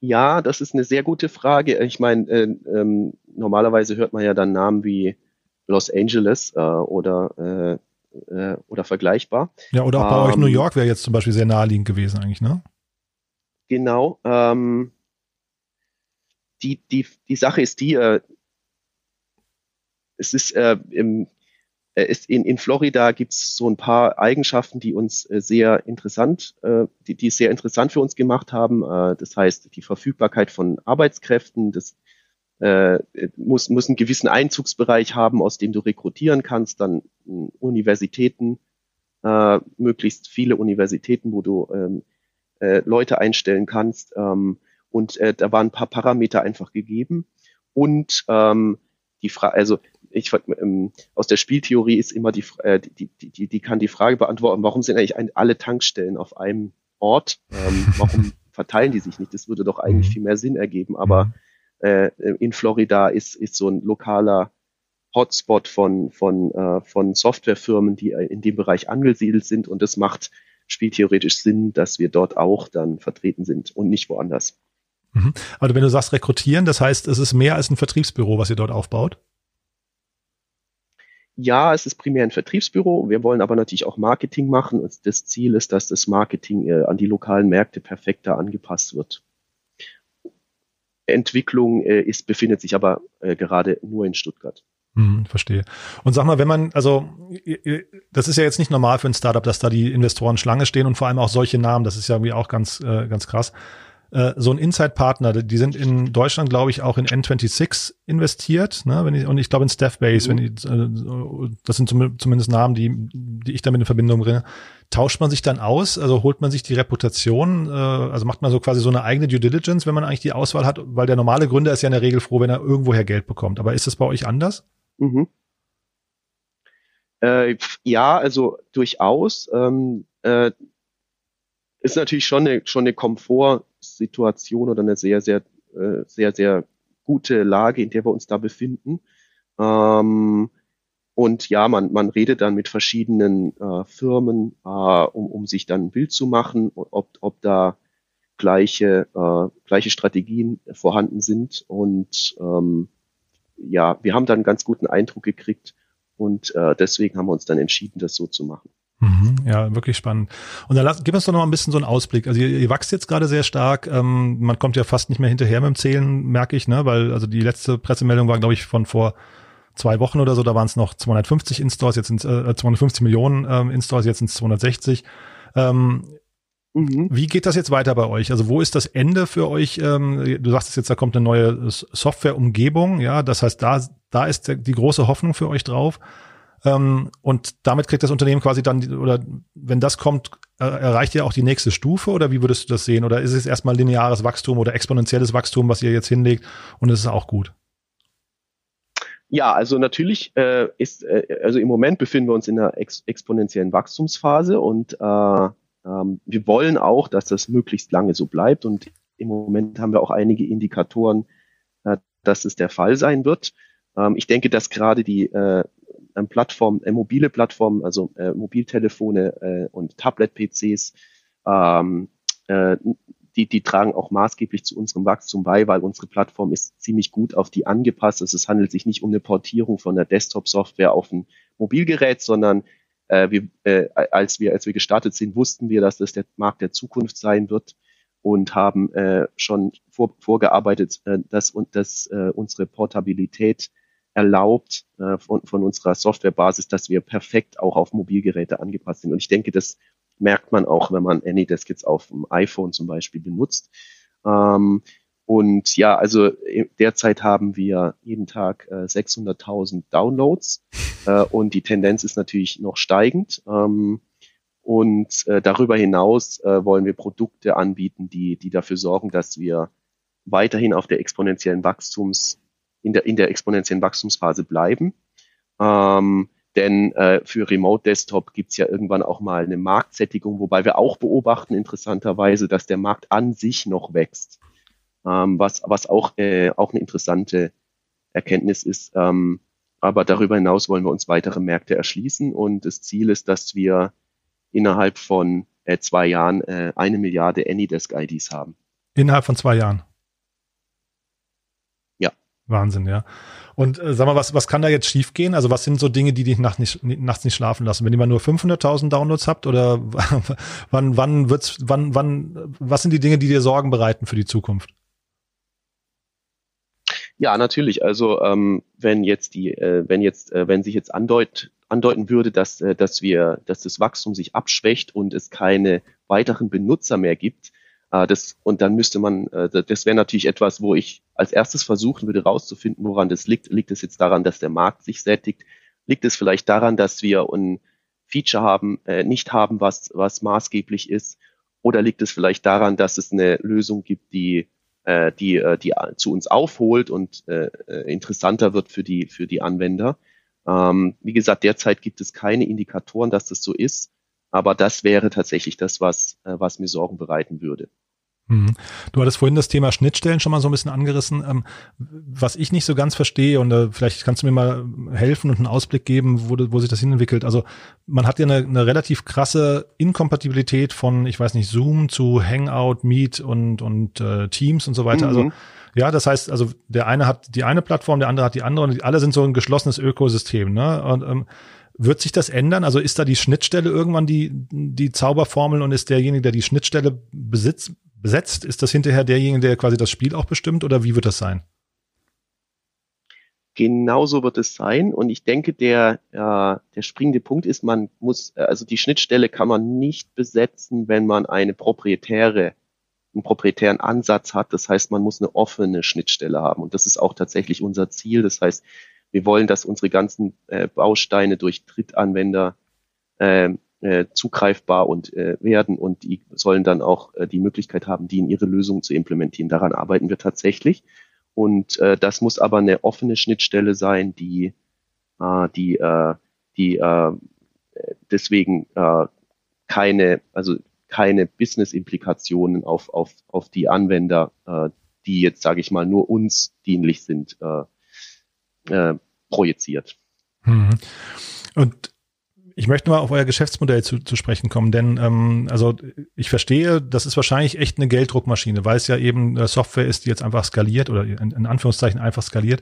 Ja, das ist eine sehr gute Frage. Ich meine, äh, ähm, normalerweise hört man ja dann Namen wie Los Angeles äh, oder äh, äh, oder vergleichbar. Ja, oder auch bei ähm, euch New York wäre jetzt zum Beispiel sehr naheliegend gewesen eigentlich, ne? Genau. Ähm, die, die, die Sache ist die, äh, es ist äh, im, in, in Florida gibt es so ein paar Eigenschaften, die uns äh, sehr interessant, äh, die, die sehr interessant für uns gemacht haben. Äh, das heißt, die Verfügbarkeit von Arbeitskräften, das äh, muss, muss einen gewissen Einzugsbereich haben, aus dem du rekrutieren kannst, dann äh, Universitäten, äh, möglichst viele Universitäten, wo du ähm, äh, Leute einstellen kannst. Ähm, und äh, da waren ein paar Parameter einfach gegeben. Und ähm, die Frage, also ich ähm, aus der Spieltheorie ist immer die, äh, die, die, die, die kann die Frage beantworten, warum sind eigentlich alle Tankstellen auf einem Ort? Ähm, warum verteilen die sich nicht? Das würde doch eigentlich mhm. viel mehr Sinn ergeben. Aber mhm. äh, in Florida ist, ist so ein lokaler Hotspot von, von, äh, von Softwarefirmen, die in dem Bereich angesiedelt sind und das macht spieltheoretisch Sinn, dass wir dort auch dann vertreten sind und nicht woanders. Mhm. Aber wenn du sagst rekrutieren, das heißt, es ist mehr als ein Vertriebsbüro, was ihr dort aufbaut? Ja, es ist primär ein Vertriebsbüro. Wir wollen aber natürlich auch Marketing machen. Und das Ziel ist, dass das Marketing äh, an die lokalen Märkte perfekter angepasst wird. Entwicklung äh, ist, befindet sich aber äh, gerade nur in Stuttgart. Hm, verstehe. Und sag mal, wenn man, also das ist ja jetzt nicht normal für ein Startup, dass da die Investoren Schlange stehen und vor allem auch solche Namen, das ist ja irgendwie auch ganz, äh, ganz krass. Äh, so ein Inside-Partner, die sind in Deutschland, glaube ich, auch in N26 investiert, ne? Wenn ich, und ich glaube in Staffbase, mhm. wenn ich, äh, das sind zum, zumindest Namen, die, die ich damit in Verbindung bringe. Tauscht man sich dann aus, also holt man sich die Reputation, äh, also macht man so quasi so eine eigene Due Diligence, wenn man eigentlich die Auswahl hat, weil der normale Gründer ist ja in der Regel froh, wenn er irgendwoher Geld bekommt. Aber ist das bei euch anders? Mhm. Äh, ja, also durchaus. Ähm, äh, ist natürlich schon eine, schon eine Komfortsituation oder eine sehr, sehr, äh, sehr, sehr gute Lage, in der wir uns da befinden. Ähm, und ja, man, man redet dann mit verschiedenen äh, Firmen, äh, um, um sich dann ein Bild zu machen, ob, ob da gleiche, äh, gleiche Strategien vorhanden sind. Und ähm, ja, wir haben dann einen ganz guten Eindruck gekriegt und äh, deswegen haben wir uns dann entschieden, das so zu machen. Mhm, ja, wirklich spannend. Und dann lass, gib uns doch noch mal ein bisschen so einen Ausblick. Also ihr, ihr wächst jetzt gerade sehr stark. Ähm, man kommt ja fast nicht mehr hinterher mit dem Zählen, merke ich, ne? Weil also die letzte Pressemeldung war, glaube ich, von vor zwei Wochen oder so. Da waren es noch 250 Instores, jetzt sind äh, 250 Millionen ähm, Instores, jetzt sind es 260. Ähm, mhm. Wie geht das jetzt weiter bei euch? Also wo ist das Ende für euch? Ähm, du sagst jetzt, da kommt eine neue Softwareumgebung. Ja, das heißt, da da ist die große Hoffnung für euch drauf. Ähm, und damit kriegt das Unternehmen quasi dann, oder wenn das kommt, äh, erreicht ihr auch die nächste Stufe oder wie würdest du das sehen? Oder ist es erstmal lineares Wachstum oder exponentielles Wachstum, was ihr jetzt hinlegt und es ist auch gut? Ja, also natürlich äh, ist, äh, also im Moment befinden wir uns in einer ex exponentiellen Wachstumsphase und äh, ähm, wir wollen auch, dass das möglichst lange so bleibt und im Moment haben wir auch einige Indikatoren, äh, dass es der Fall sein wird. Ähm, ich denke, dass gerade die äh, ähm, Plattformen, äh, mobile Plattformen, also äh, Mobiltelefone äh, und Tablet-PCs, ähm, äh, die, die tragen auch maßgeblich zu unserem Wachstum bei, weil unsere Plattform ist ziemlich gut auf die angepasst. Also es handelt sich nicht um eine Portierung von der Desktop-Software auf ein Mobilgerät, sondern äh, wir, äh, als wir als wir gestartet sind, wussten wir, dass das der Markt der Zukunft sein wird und haben äh, schon vor, vorgearbeitet, äh, dass, und, dass äh, unsere Portabilität erlaubt äh, von, von unserer Softwarebasis, dass wir perfekt auch auf Mobilgeräte angepasst sind. Und ich denke, das merkt man auch, wenn man AnyDesk jetzt auf dem iPhone zum Beispiel benutzt. Ähm, und ja, also derzeit haben wir jeden Tag äh, 600.000 Downloads äh, und die Tendenz ist natürlich noch steigend. Ähm, und äh, darüber hinaus äh, wollen wir Produkte anbieten, die, die dafür sorgen, dass wir weiterhin auf der exponentiellen Wachstums in der, in der exponentiellen Wachstumsphase bleiben. Ähm, Denn äh, für Remote Desktop gibt's ja irgendwann auch mal eine Marktsättigung, wobei wir auch beobachten interessanterweise, dass der Markt an sich noch wächst. Ähm, was, was auch, äh, auch eine interessante Erkenntnis ist. Ähm, aber darüber hinaus wollen wir uns weitere Märkte erschließen und das Ziel ist, dass wir innerhalb von äh, zwei Jahren äh, eine Milliarde AnyDesk-IDs haben. Innerhalb von zwei Jahren? Wahnsinn, ja. Und äh, sag mal, was, was kann da jetzt schiefgehen? Also was sind so Dinge, die dich nachts nicht, nachts nicht schlafen lassen? Wenn ihr mal nur 500.000 Downloads habt oder wann, wann wird's, wann, wann, was sind die Dinge, die dir Sorgen bereiten für die Zukunft? Ja, natürlich. Also ähm, wenn jetzt die, äh, wenn jetzt, äh, wenn sich jetzt andeut, andeuten würde, dass, äh, dass wir, dass das Wachstum sich abschwächt und es keine weiteren Benutzer mehr gibt, äh, das und dann müsste man, äh, das wäre natürlich etwas, wo ich als erstes versuchen würde, rauszufinden, woran das liegt. Liegt es jetzt daran, dass der Markt sich sättigt? Liegt es vielleicht daran, dass wir ein Feature haben, äh, nicht haben, was was maßgeblich ist? Oder liegt es vielleicht daran, dass es eine Lösung gibt, die äh, die, äh, die zu uns aufholt und äh, äh, interessanter wird für die, für die Anwender. Ähm, wie gesagt, derzeit gibt es keine Indikatoren, dass das so ist, aber das wäre tatsächlich das, was, äh, was mir Sorgen bereiten würde. Mhm. Du hattest vorhin das Thema Schnittstellen schon mal so ein bisschen angerissen. Ähm, was ich nicht so ganz verstehe, und äh, vielleicht kannst du mir mal helfen und einen Ausblick geben, wo, wo sich das hinentwickelt. Also man hat ja eine, eine relativ krasse Inkompatibilität von, ich weiß nicht, Zoom zu Hangout, Meet und, und äh, Teams und so weiter. Also, mhm. Also ja, das heißt, also der eine hat die eine Plattform, der andere hat die andere und alle sind so ein geschlossenes Ökosystem. Ne? Und ähm, wird sich das ändern? Also ist da die Schnittstelle irgendwann die, die Zauberformel und ist derjenige, der die Schnittstelle besitzt, besetzt? Ist das hinterher derjenige, der quasi das Spiel auch bestimmt oder wie wird das sein? Genauso wird es sein. Und ich denke, der, äh, der springende Punkt ist, man muss, äh, also die Schnittstelle kann man nicht besetzen, wenn man eine proprietäre, einen proprietären Ansatz hat. Das heißt, man muss eine offene Schnittstelle haben. Und das ist auch tatsächlich unser Ziel. Das heißt, wir wollen, dass unsere ganzen äh, Bausteine durch Drittanwender äh, äh, zugreifbar und äh, werden und die sollen dann auch äh, die Möglichkeit haben, die in ihre Lösung zu implementieren. Daran arbeiten wir tatsächlich. Und äh, das muss aber eine offene Schnittstelle sein, die, äh, die, äh, die äh, deswegen äh, keine, also keine Business-Implikationen auf, auf, auf die Anwender, äh, die jetzt, sage ich mal, nur uns dienlich sind, äh, äh, projiziert. Mhm. Und ich möchte mal auf euer Geschäftsmodell zu, zu sprechen kommen, denn ähm, also ich verstehe, das ist wahrscheinlich echt eine Gelddruckmaschine, weil es ja eben äh, Software ist, die jetzt einfach skaliert oder in, in Anführungszeichen einfach skaliert.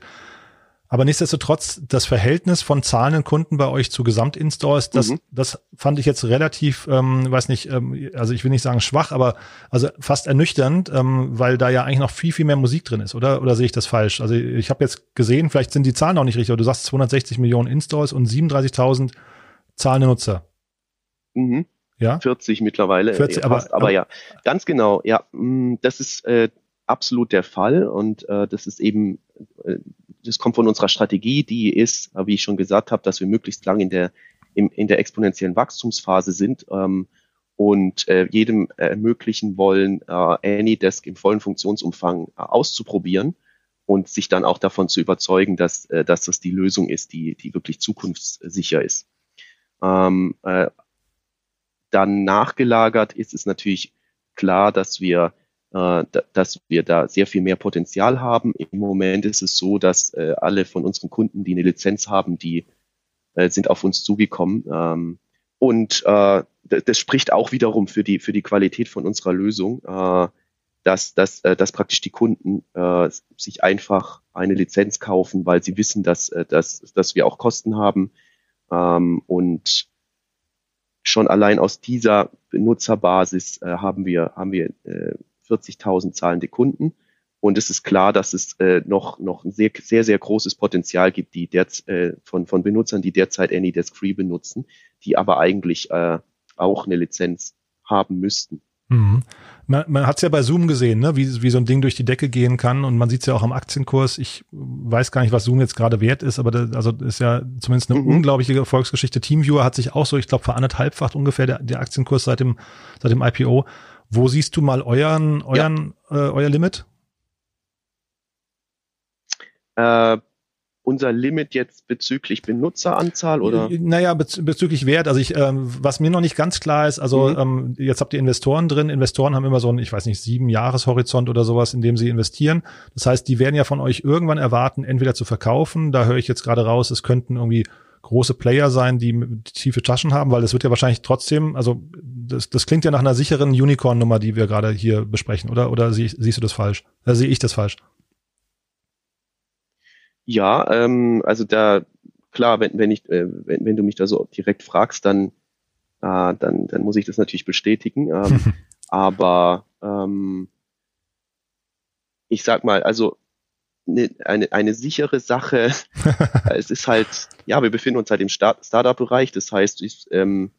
Aber nichtsdestotrotz, das Verhältnis von zahlenden Kunden bei euch zu Gesamtinstalls, das, mhm. das fand ich jetzt relativ, ähm, weiß nicht, ähm, also ich will nicht sagen schwach, aber also fast ernüchternd, ähm, weil da ja eigentlich noch viel, viel mehr Musik drin ist, oder? Oder sehe ich das falsch? Also ich habe jetzt gesehen, vielleicht sind die Zahlen auch nicht richtig, aber du sagst 260 Millionen Installs und 37.000 zahlende Nutzer. Mhm. Ja? 40 mittlerweile. 40, aber, aber, aber, ja, ganz genau. Ja, mm, das ist äh, absolut der Fall und äh, das ist eben, äh, das kommt von unserer Strategie, die ist, wie ich schon gesagt habe, dass wir möglichst lang in der im, in der exponentiellen Wachstumsphase sind ähm, und äh, jedem ermöglichen wollen, äh, AnyDesk im vollen Funktionsumfang äh, auszuprobieren und sich dann auch davon zu überzeugen, dass, äh, dass das die Lösung ist, die, die wirklich zukunftssicher ist. Ähm, äh, dann nachgelagert ist es natürlich klar, dass wir, äh, dass wir da sehr viel mehr Potenzial haben. Im Moment ist es so, dass äh, alle von unseren Kunden, die eine Lizenz haben, die äh, sind auf uns zugekommen. Ähm, und äh, das spricht auch wiederum für die, für die Qualität von unserer Lösung, äh, dass, dass, äh, dass praktisch die Kunden äh, sich einfach eine Lizenz kaufen, weil sie wissen, dass, äh, dass, dass wir auch Kosten haben, ähm, und schon allein aus dieser Benutzerbasis äh, haben wir, haben wir äh, 40.000 zahlende Kunden. Und es ist klar, dass es äh, noch, noch ein sehr, sehr, sehr großes Potenzial gibt, die derz, äh, von, von Benutzern, die derzeit AnyDesk Free benutzen, die aber eigentlich äh, auch eine Lizenz haben müssten. Mhm. Man, man hat es ja bei Zoom gesehen, ne? wie, wie so ein Ding durch die Decke gehen kann und man sieht es ja auch am Aktienkurs. Ich weiß gar nicht, was Zoom jetzt gerade wert ist, aber das, also ist ja zumindest eine mhm. unglaubliche Erfolgsgeschichte. Teamviewer hat sich auch so, ich glaube, ver anderthalbfacht ungefähr der, der Aktienkurs seit dem, seit dem IPO. Wo siehst du mal euren, euren, ja. äh, euer Limit? Äh, unser Limit jetzt bezüglich Benutzeranzahl oder? Naja, bez bezüglich Wert. Also ich, ähm, was mir noch nicht ganz klar ist, also mhm. ähm, jetzt habt ihr Investoren drin. Investoren haben immer so einen, ich weiß nicht, sieben Jahreshorizont oder sowas, in dem sie investieren. Das heißt, die werden ja von euch irgendwann erwarten, entweder zu verkaufen. Da höre ich jetzt gerade raus, es könnten irgendwie große Player sein, die tiefe Taschen haben, weil es wird ja wahrscheinlich trotzdem, also das, das klingt ja nach einer sicheren Unicorn-Nummer, die wir gerade hier besprechen, oder? Oder sie, siehst du das falsch? Oder sehe ich das falsch? Ja, ähm, also da, klar, wenn, wenn, ich, äh, wenn, wenn du mich da so direkt fragst, dann, äh, dann, dann muss ich das natürlich bestätigen. Ähm, aber ähm, ich sag mal, also eine, eine, eine sichere Sache, es ist halt, ja, wir befinden uns halt im Start Startup-Bereich, das heißt, ich, ähm,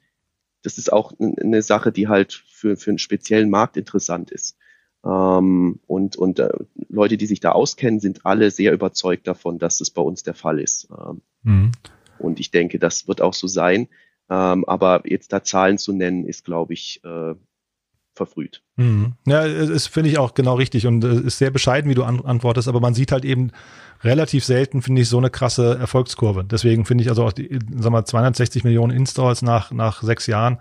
das ist auch eine Sache, die halt für, für einen speziellen Markt interessant ist. Ähm, und und äh, Leute, die sich da auskennen, sind alle sehr überzeugt davon, dass das bei uns der Fall ist. Ähm, mhm. Und ich denke, das wird auch so sein. Ähm, aber jetzt da Zahlen zu nennen, ist, glaube ich, äh, verfrüht. Mhm. Ja, ist finde ich auch genau richtig und äh, ist sehr bescheiden, wie du an antwortest, aber man sieht halt eben relativ selten, finde ich, so eine krasse Erfolgskurve. Deswegen finde ich also auch die, sag mal, 260 Millionen Installs nach, nach sechs Jahren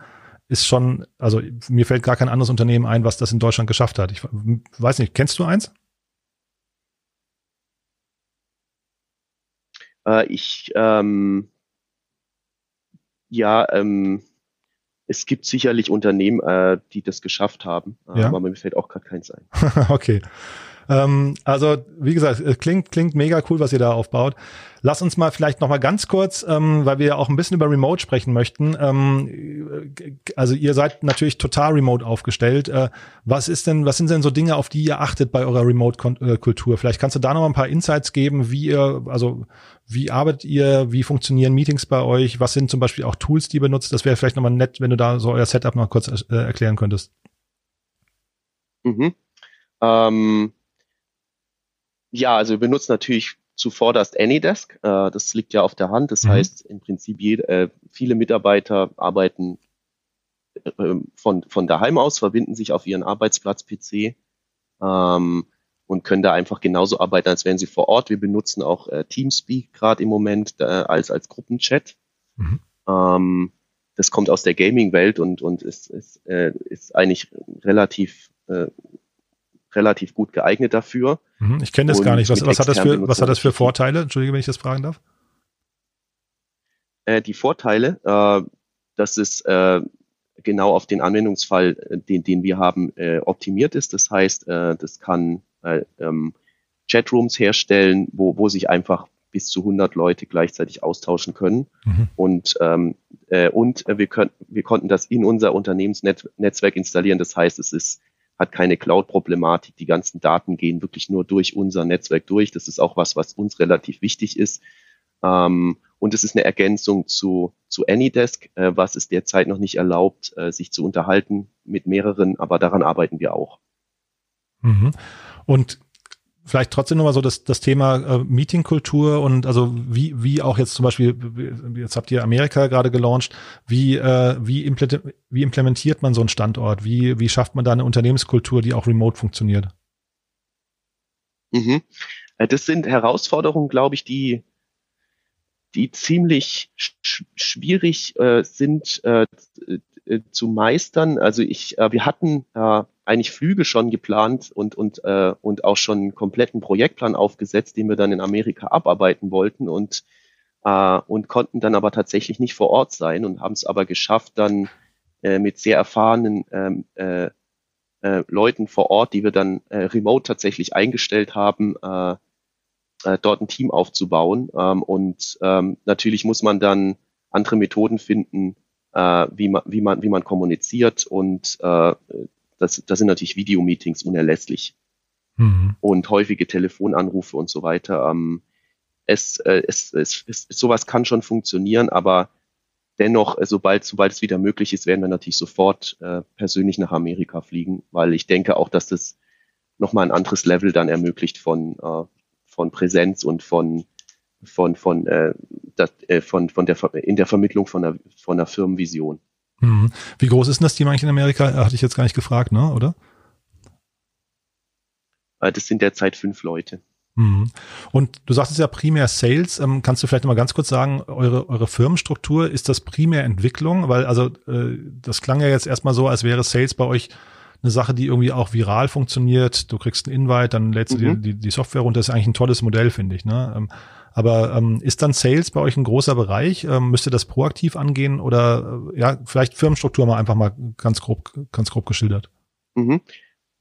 ist schon, also mir fällt gar kein anderes Unternehmen ein, was das in Deutschland geschafft hat. Ich weiß nicht, kennst du eins? Äh, ich, ähm, ja, ähm, es gibt sicherlich Unternehmen, äh, die das geschafft haben, ja. aber mir fällt auch gerade keins ein. okay. Ähm, also, wie gesagt, klingt, klingt mega cool, was ihr da aufbaut. Lass uns mal vielleicht noch mal ganz kurz, ähm, weil wir ja auch ein bisschen über Remote sprechen möchten. Ähm, also ihr seid natürlich total remote aufgestellt. Äh, was ist denn, was sind denn so Dinge, auf die ihr achtet bei eurer Remote-Kultur? Vielleicht kannst du da noch mal ein paar Insights geben, wie ihr, also wie arbeitet ihr, wie funktionieren Meetings bei euch? Was sind zum Beispiel auch Tools, die ihr benutzt? Das wäre vielleicht noch mal nett, wenn du da so euer Setup noch kurz äh, erklären könntest. Mhm. Ähm ja, also wir benutzen natürlich zuvorderst AnyDesk. Äh, das liegt ja auf der Hand. Das mhm. heißt, im Prinzip jede, äh, viele Mitarbeiter arbeiten äh, von, von daheim aus, verbinden sich auf ihren Arbeitsplatz-PC ähm, und können da einfach genauso arbeiten, als wären sie vor Ort. Wir benutzen auch äh, Teamspeak gerade im Moment äh, als, als Gruppenchat. Mhm. Ähm, das kommt aus der Gaming-Welt und, und ist, ist, äh, ist eigentlich relativ äh, relativ gut geeignet dafür. Mhm, ich kenne das gar nicht. Was, was hat das für, was hat das für Vorteile? Entschuldige, wenn ich das fragen darf. Äh, die Vorteile, äh, dass es äh, genau auf den Anwendungsfall, äh, den, den wir haben, äh, optimiert ist. Das heißt, äh, das kann äh, ähm, Chatrooms herstellen, wo, wo sich einfach bis zu 100 Leute gleichzeitig austauschen können. Mhm. Und, ähm, äh, und wir, können, wir konnten das in unser Unternehmensnetzwerk installieren. Das heißt, es ist hat keine Cloud-Problematik. Die ganzen Daten gehen wirklich nur durch unser Netzwerk durch. Das ist auch was, was uns relativ wichtig ist. Ähm, und es ist eine Ergänzung zu, zu AnyDesk, äh, was es derzeit noch nicht erlaubt, äh, sich zu unterhalten mit mehreren, aber daran arbeiten wir auch. Mhm. Und vielleicht trotzdem nochmal so das, das Thema äh, Meetingkultur und also wie, wie auch jetzt zum Beispiel, jetzt habt ihr Amerika gerade gelauncht, wie, äh, wie, implementiert, wie implementiert man so einen Standort? Wie, wie schafft man da eine Unternehmenskultur, die auch remote funktioniert? Mhm. Äh, das sind Herausforderungen, glaube ich, die, die ziemlich sch schwierig äh, sind äh, äh, zu meistern. Also ich, äh, wir hatten äh, eigentlich Flüge schon geplant und, und, äh, und auch schon einen kompletten Projektplan aufgesetzt, den wir dann in Amerika abarbeiten wollten und, äh, und konnten dann aber tatsächlich nicht vor Ort sein und haben es aber geschafft, dann äh, mit sehr erfahrenen ähm, äh, äh, Leuten vor Ort, die wir dann äh, remote tatsächlich eingestellt haben, äh, äh, dort ein Team aufzubauen. Ähm, und ähm, natürlich muss man dann andere Methoden finden, äh, wie, man, wie, man, wie man kommuniziert und äh, das, das sind natürlich Videomeetings unerlässlich. Mhm. Und häufige Telefonanrufe und so weiter. Ähm, es, äh, es, es, es, sowas kann schon funktionieren, aber dennoch, äh, sobald, sobald es wieder möglich ist, werden wir natürlich sofort äh, persönlich nach Amerika fliegen, weil ich denke auch, dass das nochmal ein anderes Level dann ermöglicht von, äh, von Präsenz und von, von, von, äh, das, äh, von, von der, in der Vermittlung von einer, von einer Firmenvision. Mhm. Wie groß ist denn das Team eigentlich in Amerika? Hatte ich jetzt gar nicht gefragt, ne? oder? Äh, das sind derzeit fünf Leute. Mhm. Und du sagst es ja primär Sales. Ähm, kannst du vielleicht noch mal ganz kurz sagen, eure, eure Firmenstruktur, ist das primär Entwicklung? Weil also äh, das klang ja jetzt erstmal so, als wäre Sales bei euch eine Sache, die irgendwie auch viral funktioniert. Du kriegst einen Invite, dann lädst mhm. du dir mhm. die, die Software runter. Das ist eigentlich ein tolles Modell, finde ich. Ne? Aber ähm, ist dann Sales bei euch ein großer Bereich? Ähm, müsst ihr das proaktiv angehen oder äh, ja, vielleicht Firmenstruktur mal einfach mal ganz grob, ganz grob geschildert? Mhm.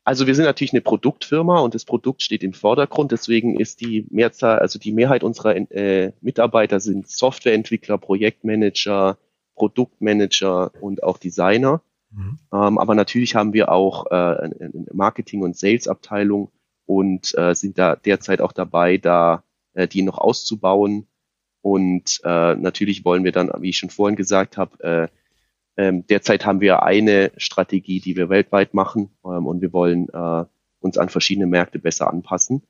Also wir sind natürlich eine Produktfirma und das Produkt steht im Vordergrund. Deswegen ist die Mehrzahl, also die Mehrheit unserer äh, Mitarbeiter sind Softwareentwickler, Projektmanager, Produktmanager und auch Designer. Mhm. Ähm, aber natürlich haben wir auch äh, eine Marketing- und Sales-Abteilung und äh, sind da derzeit auch dabei, da äh, die noch auszubauen. Und äh, natürlich wollen wir dann, wie ich schon vorhin gesagt habe, äh, ähm, derzeit haben wir eine Strategie, die wir weltweit machen ähm, und wir wollen äh, uns an verschiedene Märkte besser anpassen.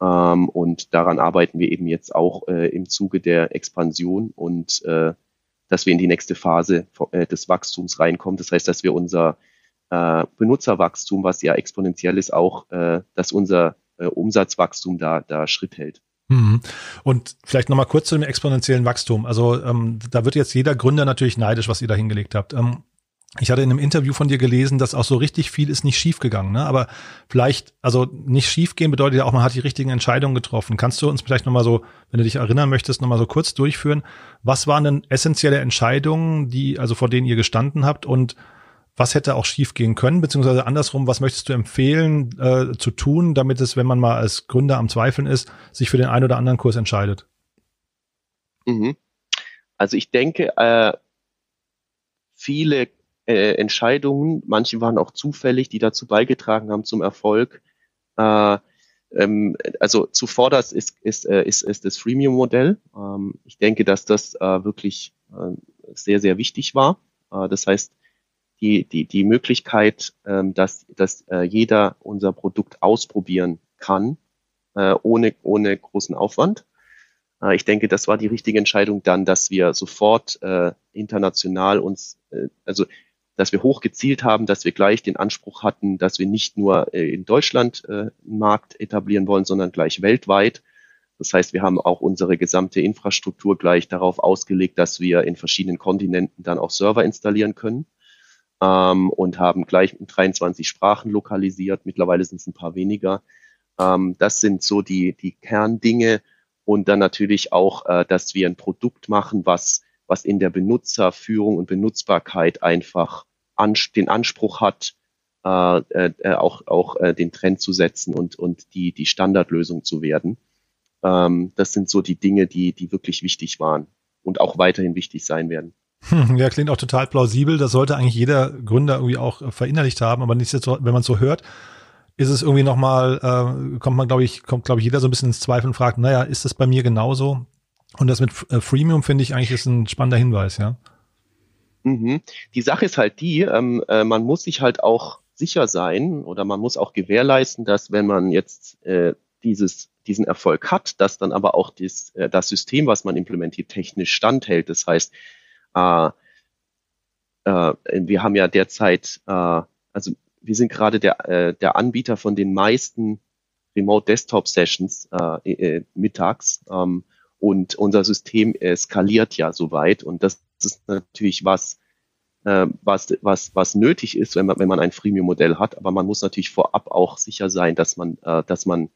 Ähm, und daran arbeiten wir eben jetzt auch äh, im Zuge der Expansion und äh, dass wir in die nächste Phase äh, des Wachstums reinkommen. Das heißt, dass wir unser äh, Benutzerwachstum, was ja exponentiell ist, auch, äh, dass unser äh, Umsatzwachstum da, da Schritt hält. Mhm. Und vielleicht nochmal kurz zu dem exponentiellen Wachstum. Also ähm, da wird jetzt jeder Gründer natürlich neidisch, was ihr da hingelegt habt. Ähm, ich hatte in einem Interview von dir gelesen, dass auch so richtig viel ist nicht schiefgegangen. Ne? Aber vielleicht, also nicht schiefgehen bedeutet ja auch, man hat die richtigen Entscheidungen getroffen. Kannst du uns vielleicht nochmal so, wenn du dich erinnern möchtest, nochmal so kurz durchführen? Was waren denn essentielle Entscheidungen, die, also vor denen ihr gestanden habt und was hätte auch schiefgehen können, beziehungsweise andersrum, was möchtest du empfehlen äh, zu tun, damit es, wenn man mal als Gründer am Zweifeln ist, sich für den einen oder anderen Kurs entscheidet? Mhm. Also ich denke, äh, viele äh, Entscheidungen, manche waren auch zufällig, die dazu beigetragen haben zum Erfolg. Äh, ähm, also zuvorderst ist, ist, äh, ist, ist das Freemium-Modell. Ähm, ich denke, dass das äh, wirklich äh, sehr, sehr wichtig war. Das heißt, die, die, die Möglichkeit, ähm, dass, dass äh, jeder unser Produkt ausprobieren kann, äh, ohne, ohne großen Aufwand. Äh, ich denke, das war die richtige Entscheidung dann, dass wir sofort äh, international uns, äh, also dass wir hochgezielt haben, dass wir gleich den Anspruch hatten, dass wir nicht nur äh, in Deutschland äh, einen Markt etablieren wollen, sondern gleich weltweit. Das heißt, wir haben auch unsere gesamte Infrastruktur gleich darauf ausgelegt, dass wir in verschiedenen Kontinenten dann auch Server installieren können ähm, und haben gleich 23 Sprachen lokalisiert. Mittlerweile sind es ein paar weniger. Ähm, das sind so die, die Kerndinge. Und dann natürlich auch, äh, dass wir ein Produkt machen, was, was in der Benutzerführung und Benutzbarkeit einfach an, den Anspruch hat, äh, äh, auch, auch äh, den Trend zu setzen und, und die, die Standardlösung zu werden. Ähm, das sind so die Dinge, die, die wirklich wichtig waren und auch weiterhin wichtig sein werden. Hm, ja, klingt auch total plausibel. Das sollte eigentlich jeder Gründer irgendwie auch verinnerlicht haben. Aber nicht, wenn man es so hört, ist es irgendwie nochmal, äh, kommt man, glaube ich, kommt, glaube ich, jeder so ein bisschen ins Zweifel und fragt, naja, ist das bei mir genauso? Und das mit äh, Freemium finde ich eigentlich ist ein spannender Hinweis, ja. Mhm. Die Sache ist halt die, ähm, äh, man muss sich halt auch sicher sein oder man muss auch gewährleisten, dass wenn man jetzt äh, dieses, diesen Erfolg hat, dass dann aber auch das, äh, das System, was man implementiert, technisch standhält. Das heißt, äh, äh, wir haben ja derzeit, äh, also wir sind gerade der, äh, der Anbieter von den meisten Remote Desktop Sessions äh, äh, mittags. Ähm, und unser System skaliert ja soweit. Und das ist natürlich was, äh, was, was, was nötig ist, wenn man, wenn man ein Freemium-Modell hat, aber man muss natürlich vorab auch sicher sein, dass man, äh, dass man,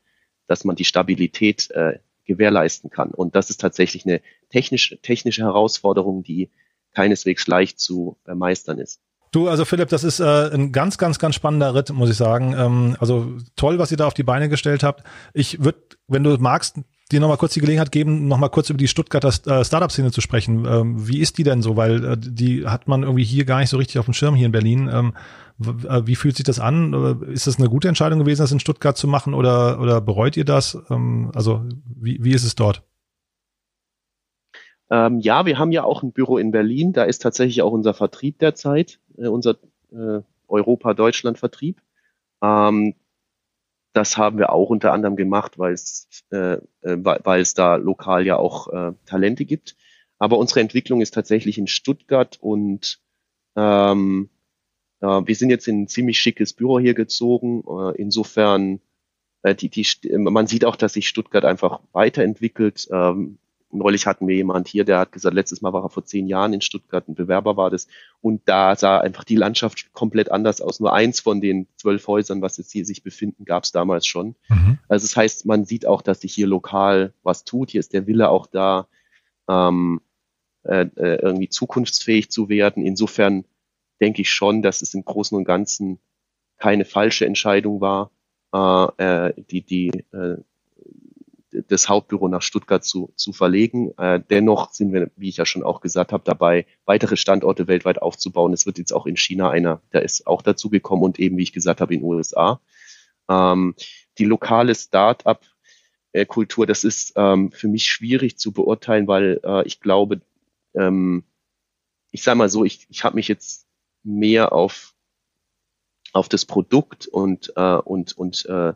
dass man die Stabilität äh, gewährleisten kann. Und das ist tatsächlich eine technisch, technische Herausforderung, die keineswegs leicht zu äh, meistern ist. Du, also Philipp, das ist äh, ein ganz, ganz, ganz spannender Ritt, muss ich sagen. Ähm, also toll, was ihr da auf die Beine gestellt habt. Ich würde, wenn du magst, dir nochmal kurz die Gelegenheit geben, nochmal kurz über die Stuttgarter äh, Startup-Szene zu sprechen. Ähm, wie ist die denn so? Weil äh, die hat man irgendwie hier gar nicht so richtig auf dem Schirm hier in Berlin. Ähm, äh, wie fühlt sich das an? Ist das eine gute Entscheidung gewesen, das in Stuttgart zu machen oder, oder bereut ihr das? Ähm, also wie, wie ist es dort? Ähm, ja, wir haben ja auch ein Büro in Berlin. Da ist tatsächlich auch unser Vertrieb derzeit, äh, unser äh, Europa-Deutschland-Vertrieb. Ähm, das haben wir auch unter anderem gemacht, weil es, äh, äh da lokal ja auch äh, Talente gibt. Aber unsere Entwicklung ist tatsächlich in Stuttgart und ähm, äh, wir sind jetzt in ein ziemlich schickes Büro hier gezogen. Äh, insofern äh, die, die, man sieht auch, dass sich Stuttgart einfach weiterentwickelt. Ähm, neulich hatten wir jemand hier, der hat gesagt, letztes Mal war er vor zehn Jahren in Stuttgart, ein Bewerber war das. Und da sah einfach die Landschaft komplett anders aus. Nur eins von den zwölf Häusern, was jetzt hier sich befinden, gab es damals schon. Mhm. Also das heißt, man sieht auch, dass sich hier lokal was tut. Hier ist der Wille auch da, ähm, äh, äh irgendwie zukunftsfähig zu werden. Insofern denke ich schon, dass es im Großen und Ganzen keine falsche Entscheidung war, äh, äh die, die äh, das Hauptbüro nach Stuttgart zu, zu verlegen. Äh, dennoch sind wir, wie ich ja schon auch gesagt habe, dabei, weitere Standorte weltweit aufzubauen. Es wird jetzt auch in China einer, der ist auch dazu gekommen und eben, wie ich gesagt habe, in den USA. Ähm, die lokale Start-up-Kultur, das ist ähm, für mich schwierig zu beurteilen, weil äh, ich glaube, ähm, ich sage mal so, ich, ich habe mich jetzt mehr auf auf das Produkt und äh, und und äh,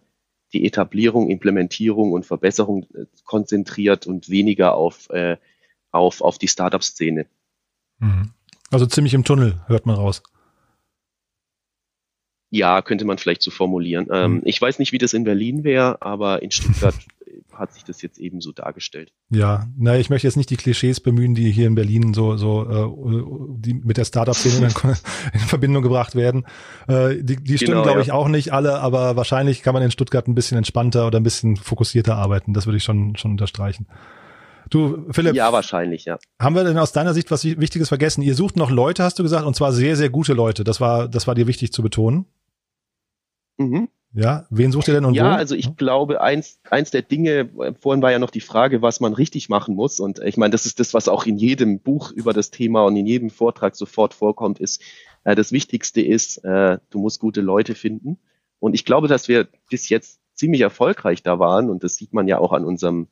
die Etablierung, Implementierung und Verbesserung äh, konzentriert und weniger auf, äh, auf, auf die Startup-Szene. Mhm. Also ziemlich im Tunnel, hört man raus. Ja, könnte man vielleicht so formulieren. Ähm, mhm. Ich weiß nicht, wie das in Berlin wäre, aber in Stuttgart hat sich das jetzt eben so dargestellt. Ja, na, ich möchte jetzt nicht die Klischees bemühen, die hier in Berlin so, so äh, die mit der Startup-Szene in, in, Verbindung gebracht werden. Äh, die die stimmen, genau, glaube ja. ich, auch nicht alle, aber wahrscheinlich kann man in Stuttgart ein bisschen entspannter oder ein bisschen fokussierter arbeiten. Das würde ich schon, schon unterstreichen. Du, Philipp. Ja, wahrscheinlich, ja. Haben wir denn aus deiner Sicht was Wichtiges vergessen? Ihr sucht noch Leute, hast du gesagt, und zwar sehr, sehr gute Leute. Das war, das war dir wichtig zu betonen. Mhm. Ja, wen sucht ihr denn und ja, wo? Ja, also ich glaube, eins, eins der Dinge, vorhin war ja noch die Frage, was man richtig machen muss. Und ich meine, das ist das, was auch in jedem Buch über das Thema und in jedem Vortrag sofort vorkommt, ist, äh, das Wichtigste ist, äh, du musst gute Leute finden. Und ich glaube, dass wir bis jetzt ziemlich erfolgreich da waren. Und das sieht man ja auch an unserem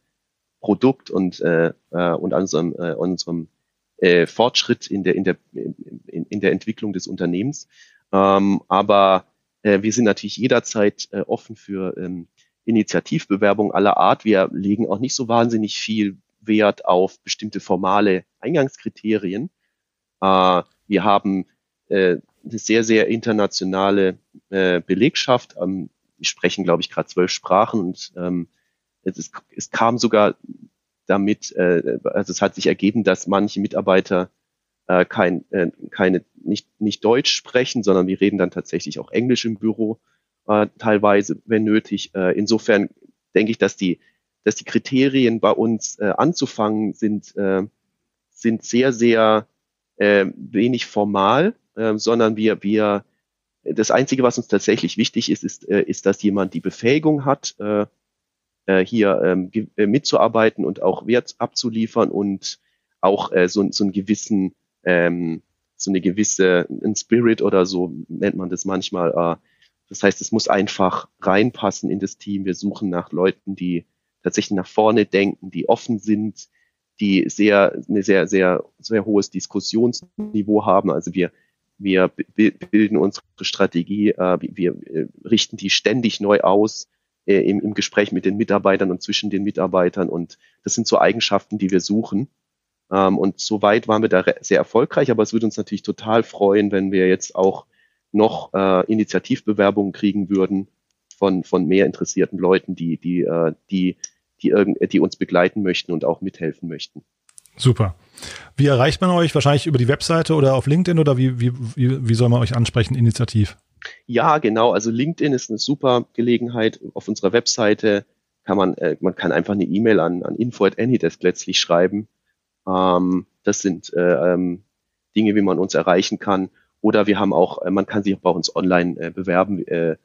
Produkt und, äh, äh und an unserem, äh, unserem äh, Fortschritt in der, in der, in, in der Entwicklung des Unternehmens. Ähm, aber äh, wir sind natürlich jederzeit äh, offen für ähm, Initiativbewerbungen aller Art. Wir legen auch nicht so wahnsinnig viel Wert auf bestimmte formale Eingangskriterien. Äh, wir haben äh, eine sehr, sehr internationale äh, Belegschaft. Ähm, wir sprechen, glaube ich, gerade zwölf Sprachen und ähm, es, kam sogar damit, äh, also es hat sich ergeben, dass manche Mitarbeiter äh, kein, äh, keine, nicht, nicht Deutsch sprechen, sondern wir reden dann tatsächlich auch Englisch im Büro äh, teilweise, wenn nötig. Äh, insofern denke ich, dass die, dass die Kriterien bei uns äh, anzufangen sind, äh, sind sehr, sehr äh, wenig formal, äh, sondern wir, wir, das Einzige, was uns tatsächlich wichtig ist, ist, äh, ist dass jemand die Befähigung hat, äh, äh hier ähm, äh, mitzuarbeiten und auch Wert abzuliefern und auch äh, so, so einen gewissen ähm, so eine gewisse, ein Spirit oder so nennt man das manchmal. Äh, das heißt, es muss einfach reinpassen in das Team. Wir suchen nach Leuten, die tatsächlich nach vorne denken, die offen sind, die sehr, eine sehr, sehr, sehr hohes Diskussionsniveau haben. Also wir, wir bilden unsere Strategie, äh, wir äh, richten die ständig neu aus äh, im, im Gespräch mit den Mitarbeitern und zwischen den Mitarbeitern. Und das sind so Eigenschaften, die wir suchen. Ähm, und soweit waren wir da sehr erfolgreich, aber es würde uns natürlich total freuen, wenn wir jetzt auch noch äh, Initiativbewerbungen kriegen würden von, von mehr interessierten Leuten, die, die, äh, die, die, irgend, die uns begleiten möchten und auch mithelfen möchten. Super. Wie erreicht man euch? Wahrscheinlich über die Webseite oder auf LinkedIn oder wie, wie, wie, wie soll man euch ansprechen, initiativ? Ja, genau. Also LinkedIn ist eine super Gelegenheit. Auf unserer Webseite kann man, äh, man kann einfach eine E-Mail an, an info at anydesk letztlich schreiben ähm, das sind äh, ähm, Dinge, wie man uns erreichen kann. Oder wir haben auch, äh, man kann sich auch bei uns online äh, bewerben. Äh,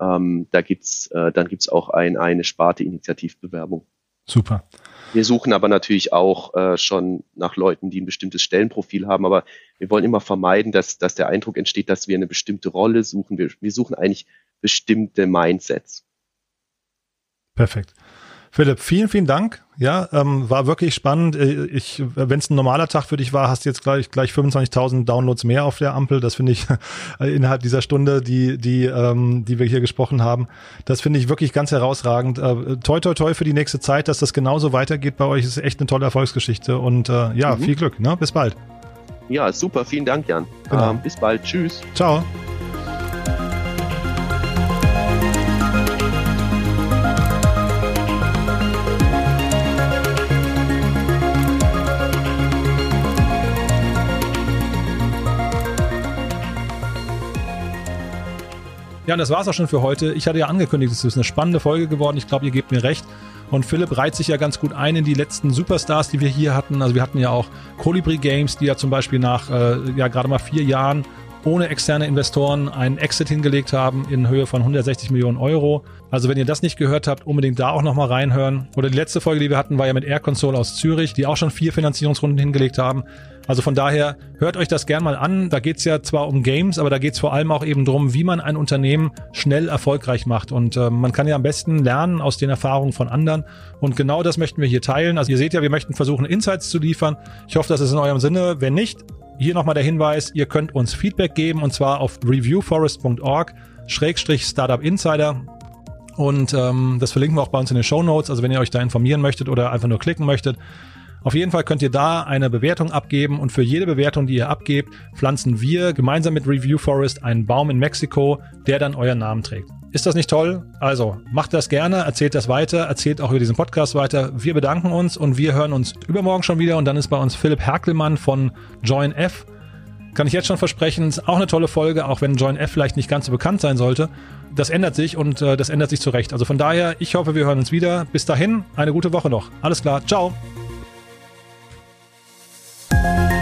ähm, da gibt's, äh, dann gibt's auch ein, eine Sparte Initiativbewerbung. Super. Wir suchen aber natürlich auch äh, schon nach Leuten, die ein bestimmtes Stellenprofil haben, aber wir wollen immer vermeiden, dass, dass der Eindruck entsteht, dass wir eine bestimmte Rolle suchen. Wir, wir suchen eigentlich bestimmte Mindsets. Perfekt. Philipp, vielen, vielen Dank. Ja, ähm, war wirklich spannend. Äh, ich, wenn es ein normaler Tag für dich war, hast du jetzt gleich gleich 25.000 Downloads mehr auf der Ampel. Das finde ich innerhalb dieser Stunde, die die ähm, die wir hier gesprochen haben, das finde ich wirklich ganz herausragend. Äh, toi toi toi für die nächste Zeit, dass das genauso weitergeht bei euch. Ist echt eine tolle Erfolgsgeschichte und äh, ja, mhm. viel Glück. Ne? Bis bald. Ja, super. Vielen Dank, Jan. Genau. Ähm, bis bald. Tschüss. Ciao. Ja, und das war's auch schon für heute. Ich hatte ja angekündigt, es ist eine spannende Folge geworden. Ich glaube, ihr gebt mir recht. Und Philipp reiht sich ja ganz gut ein in die letzten Superstars, die wir hier hatten. Also wir hatten ja auch Colibri Games, die ja zum Beispiel nach äh, ja gerade mal vier Jahren ohne externe Investoren einen Exit hingelegt haben in Höhe von 160 Millionen Euro. Also wenn ihr das nicht gehört habt, unbedingt da auch nochmal reinhören. Oder die letzte Folge, die wir hatten, war ja mit Air Console aus Zürich, die auch schon vier Finanzierungsrunden hingelegt haben. Also von daher hört euch das gern mal an. Da geht's ja zwar um Games, aber da geht's vor allem auch eben drum, wie man ein Unternehmen schnell erfolgreich macht. Und äh, man kann ja am besten lernen aus den Erfahrungen von anderen. Und genau das möchten wir hier teilen. Also ihr seht ja, wir möchten versuchen, Insights zu liefern. Ich hoffe, das ist in eurem Sinne. Wenn nicht, hier nochmal der Hinweis, ihr könnt uns Feedback geben und zwar auf reviewforest.org Schrägstrich Startup Insider. Und ähm, das verlinken wir auch bei uns in den Show Notes. Also wenn ihr euch da informieren möchtet oder einfach nur klicken möchtet. Auf jeden Fall könnt ihr da eine Bewertung abgeben und für jede Bewertung, die ihr abgebt, pflanzen wir gemeinsam mit Review Forest einen Baum in Mexiko, der dann euren Namen trägt. Ist das nicht toll? Also macht das gerne, erzählt das weiter, erzählt auch über diesen Podcast weiter. Wir bedanken uns und wir hören uns übermorgen schon wieder und dann ist bei uns Philipp Herkelmann von Join F. Kann ich jetzt schon versprechen, ist auch eine tolle Folge, auch wenn Join F vielleicht nicht ganz so bekannt sein sollte. Das ändert sich und äh, das ändert sich zurecht. Also von daher, ich hoffe, wir hören uns wieder. Bis dahin, eine gute Woche noch. Alles klar, ciao. Thank you.